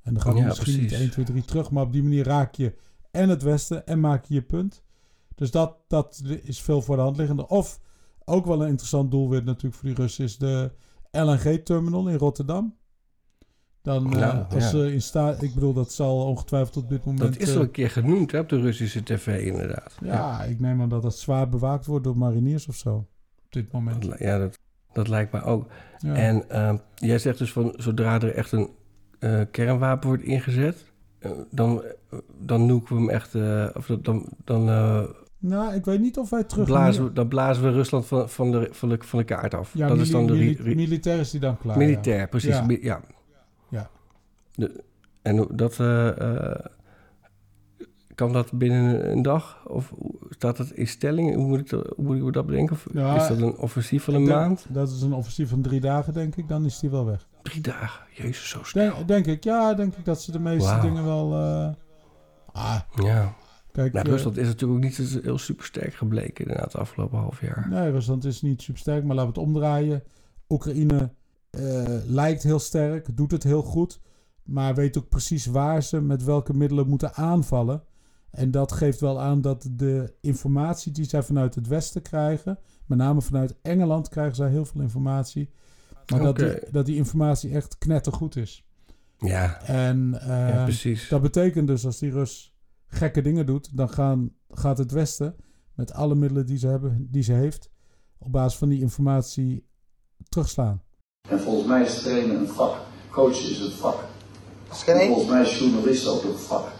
En dan het Ja, misschien precies. niet 1, 2, 3 terug, maar op die manier raak je en het Westen en maak je je punt. Dus dat, dat is veel voor de hand liggende. Of ook wel een interessant doelwit natuurlijk voor die Russen is de LNG-terminal in Rotterdam. Dan, eh, Nou, als ja. ze in staat, ik bedoel, dat zal ongetwijfeld op dit moment. Dat is eh, al een keer genoemd hè, op de Russische tv, inderdaad. ja, ik neem aan dat dat zwaar bewaakt wordt door mariniers of zo. Op dit moment. Dat, ja, dat, dat lijkt mij ook. En ehm, jij zegt dus van zodra er echt een eh, kernwapen wordt ingezet, eh, dan, eh, dan noeken we hem echt. eh, of dan, dan, eh, Nou, ik weet niet of wij terug. blazen we, dan blazen we Rusland van, van, de, van, de, van de kaart af. Ja, dat is dan de militair is die dan klaar. militair, ja. precies. Ja. mi- Ja. Ja. De, en dat eh, eh, kan dat binnen een dag? Of staat dat in stelling? Hoe moet ik dat, hoe moet ik dat bedenken? Of Ja, is dat een offensief van een denk- maand? Dat is een offensief van drie dagen, denk ik. Dan is die wel weg. Drie dagen. Jezus, zo snel. Denk, denk ik. Ja, denk ik dat ze de meeste dingen wel... eh, ah, Ja. kijk, Nou, Rusland is natuurlijk ook niet heel supersterk gebleken inderdaad de afgelopen half jaar. Nee, Rusland is niet super sterk, maar laten we het omdraaien. Oekraïne lijkt heel sterk, doet het heel goed. Maar weet ook precies waar ze met welke middelen moeten aanvallen. En dat geeft wel aan dat de informatie die zij vanuit het Westen krijgen... met name vanuit Engeland krijgen zij heel veel informatie... maar dat, die, dat die informatie echt knettergoed is. Ja. En eh, Ja, precies. dat betekent dus als die Rus gekke dingen doet, dan gaan, gaat het Westen met alle middelen die ze, hebben, die ze heeft, op basis van die informatie terugslaan. En volgens mij is trainen een vak. Coachen is het vak. En volgens mij is journalist ook een vak.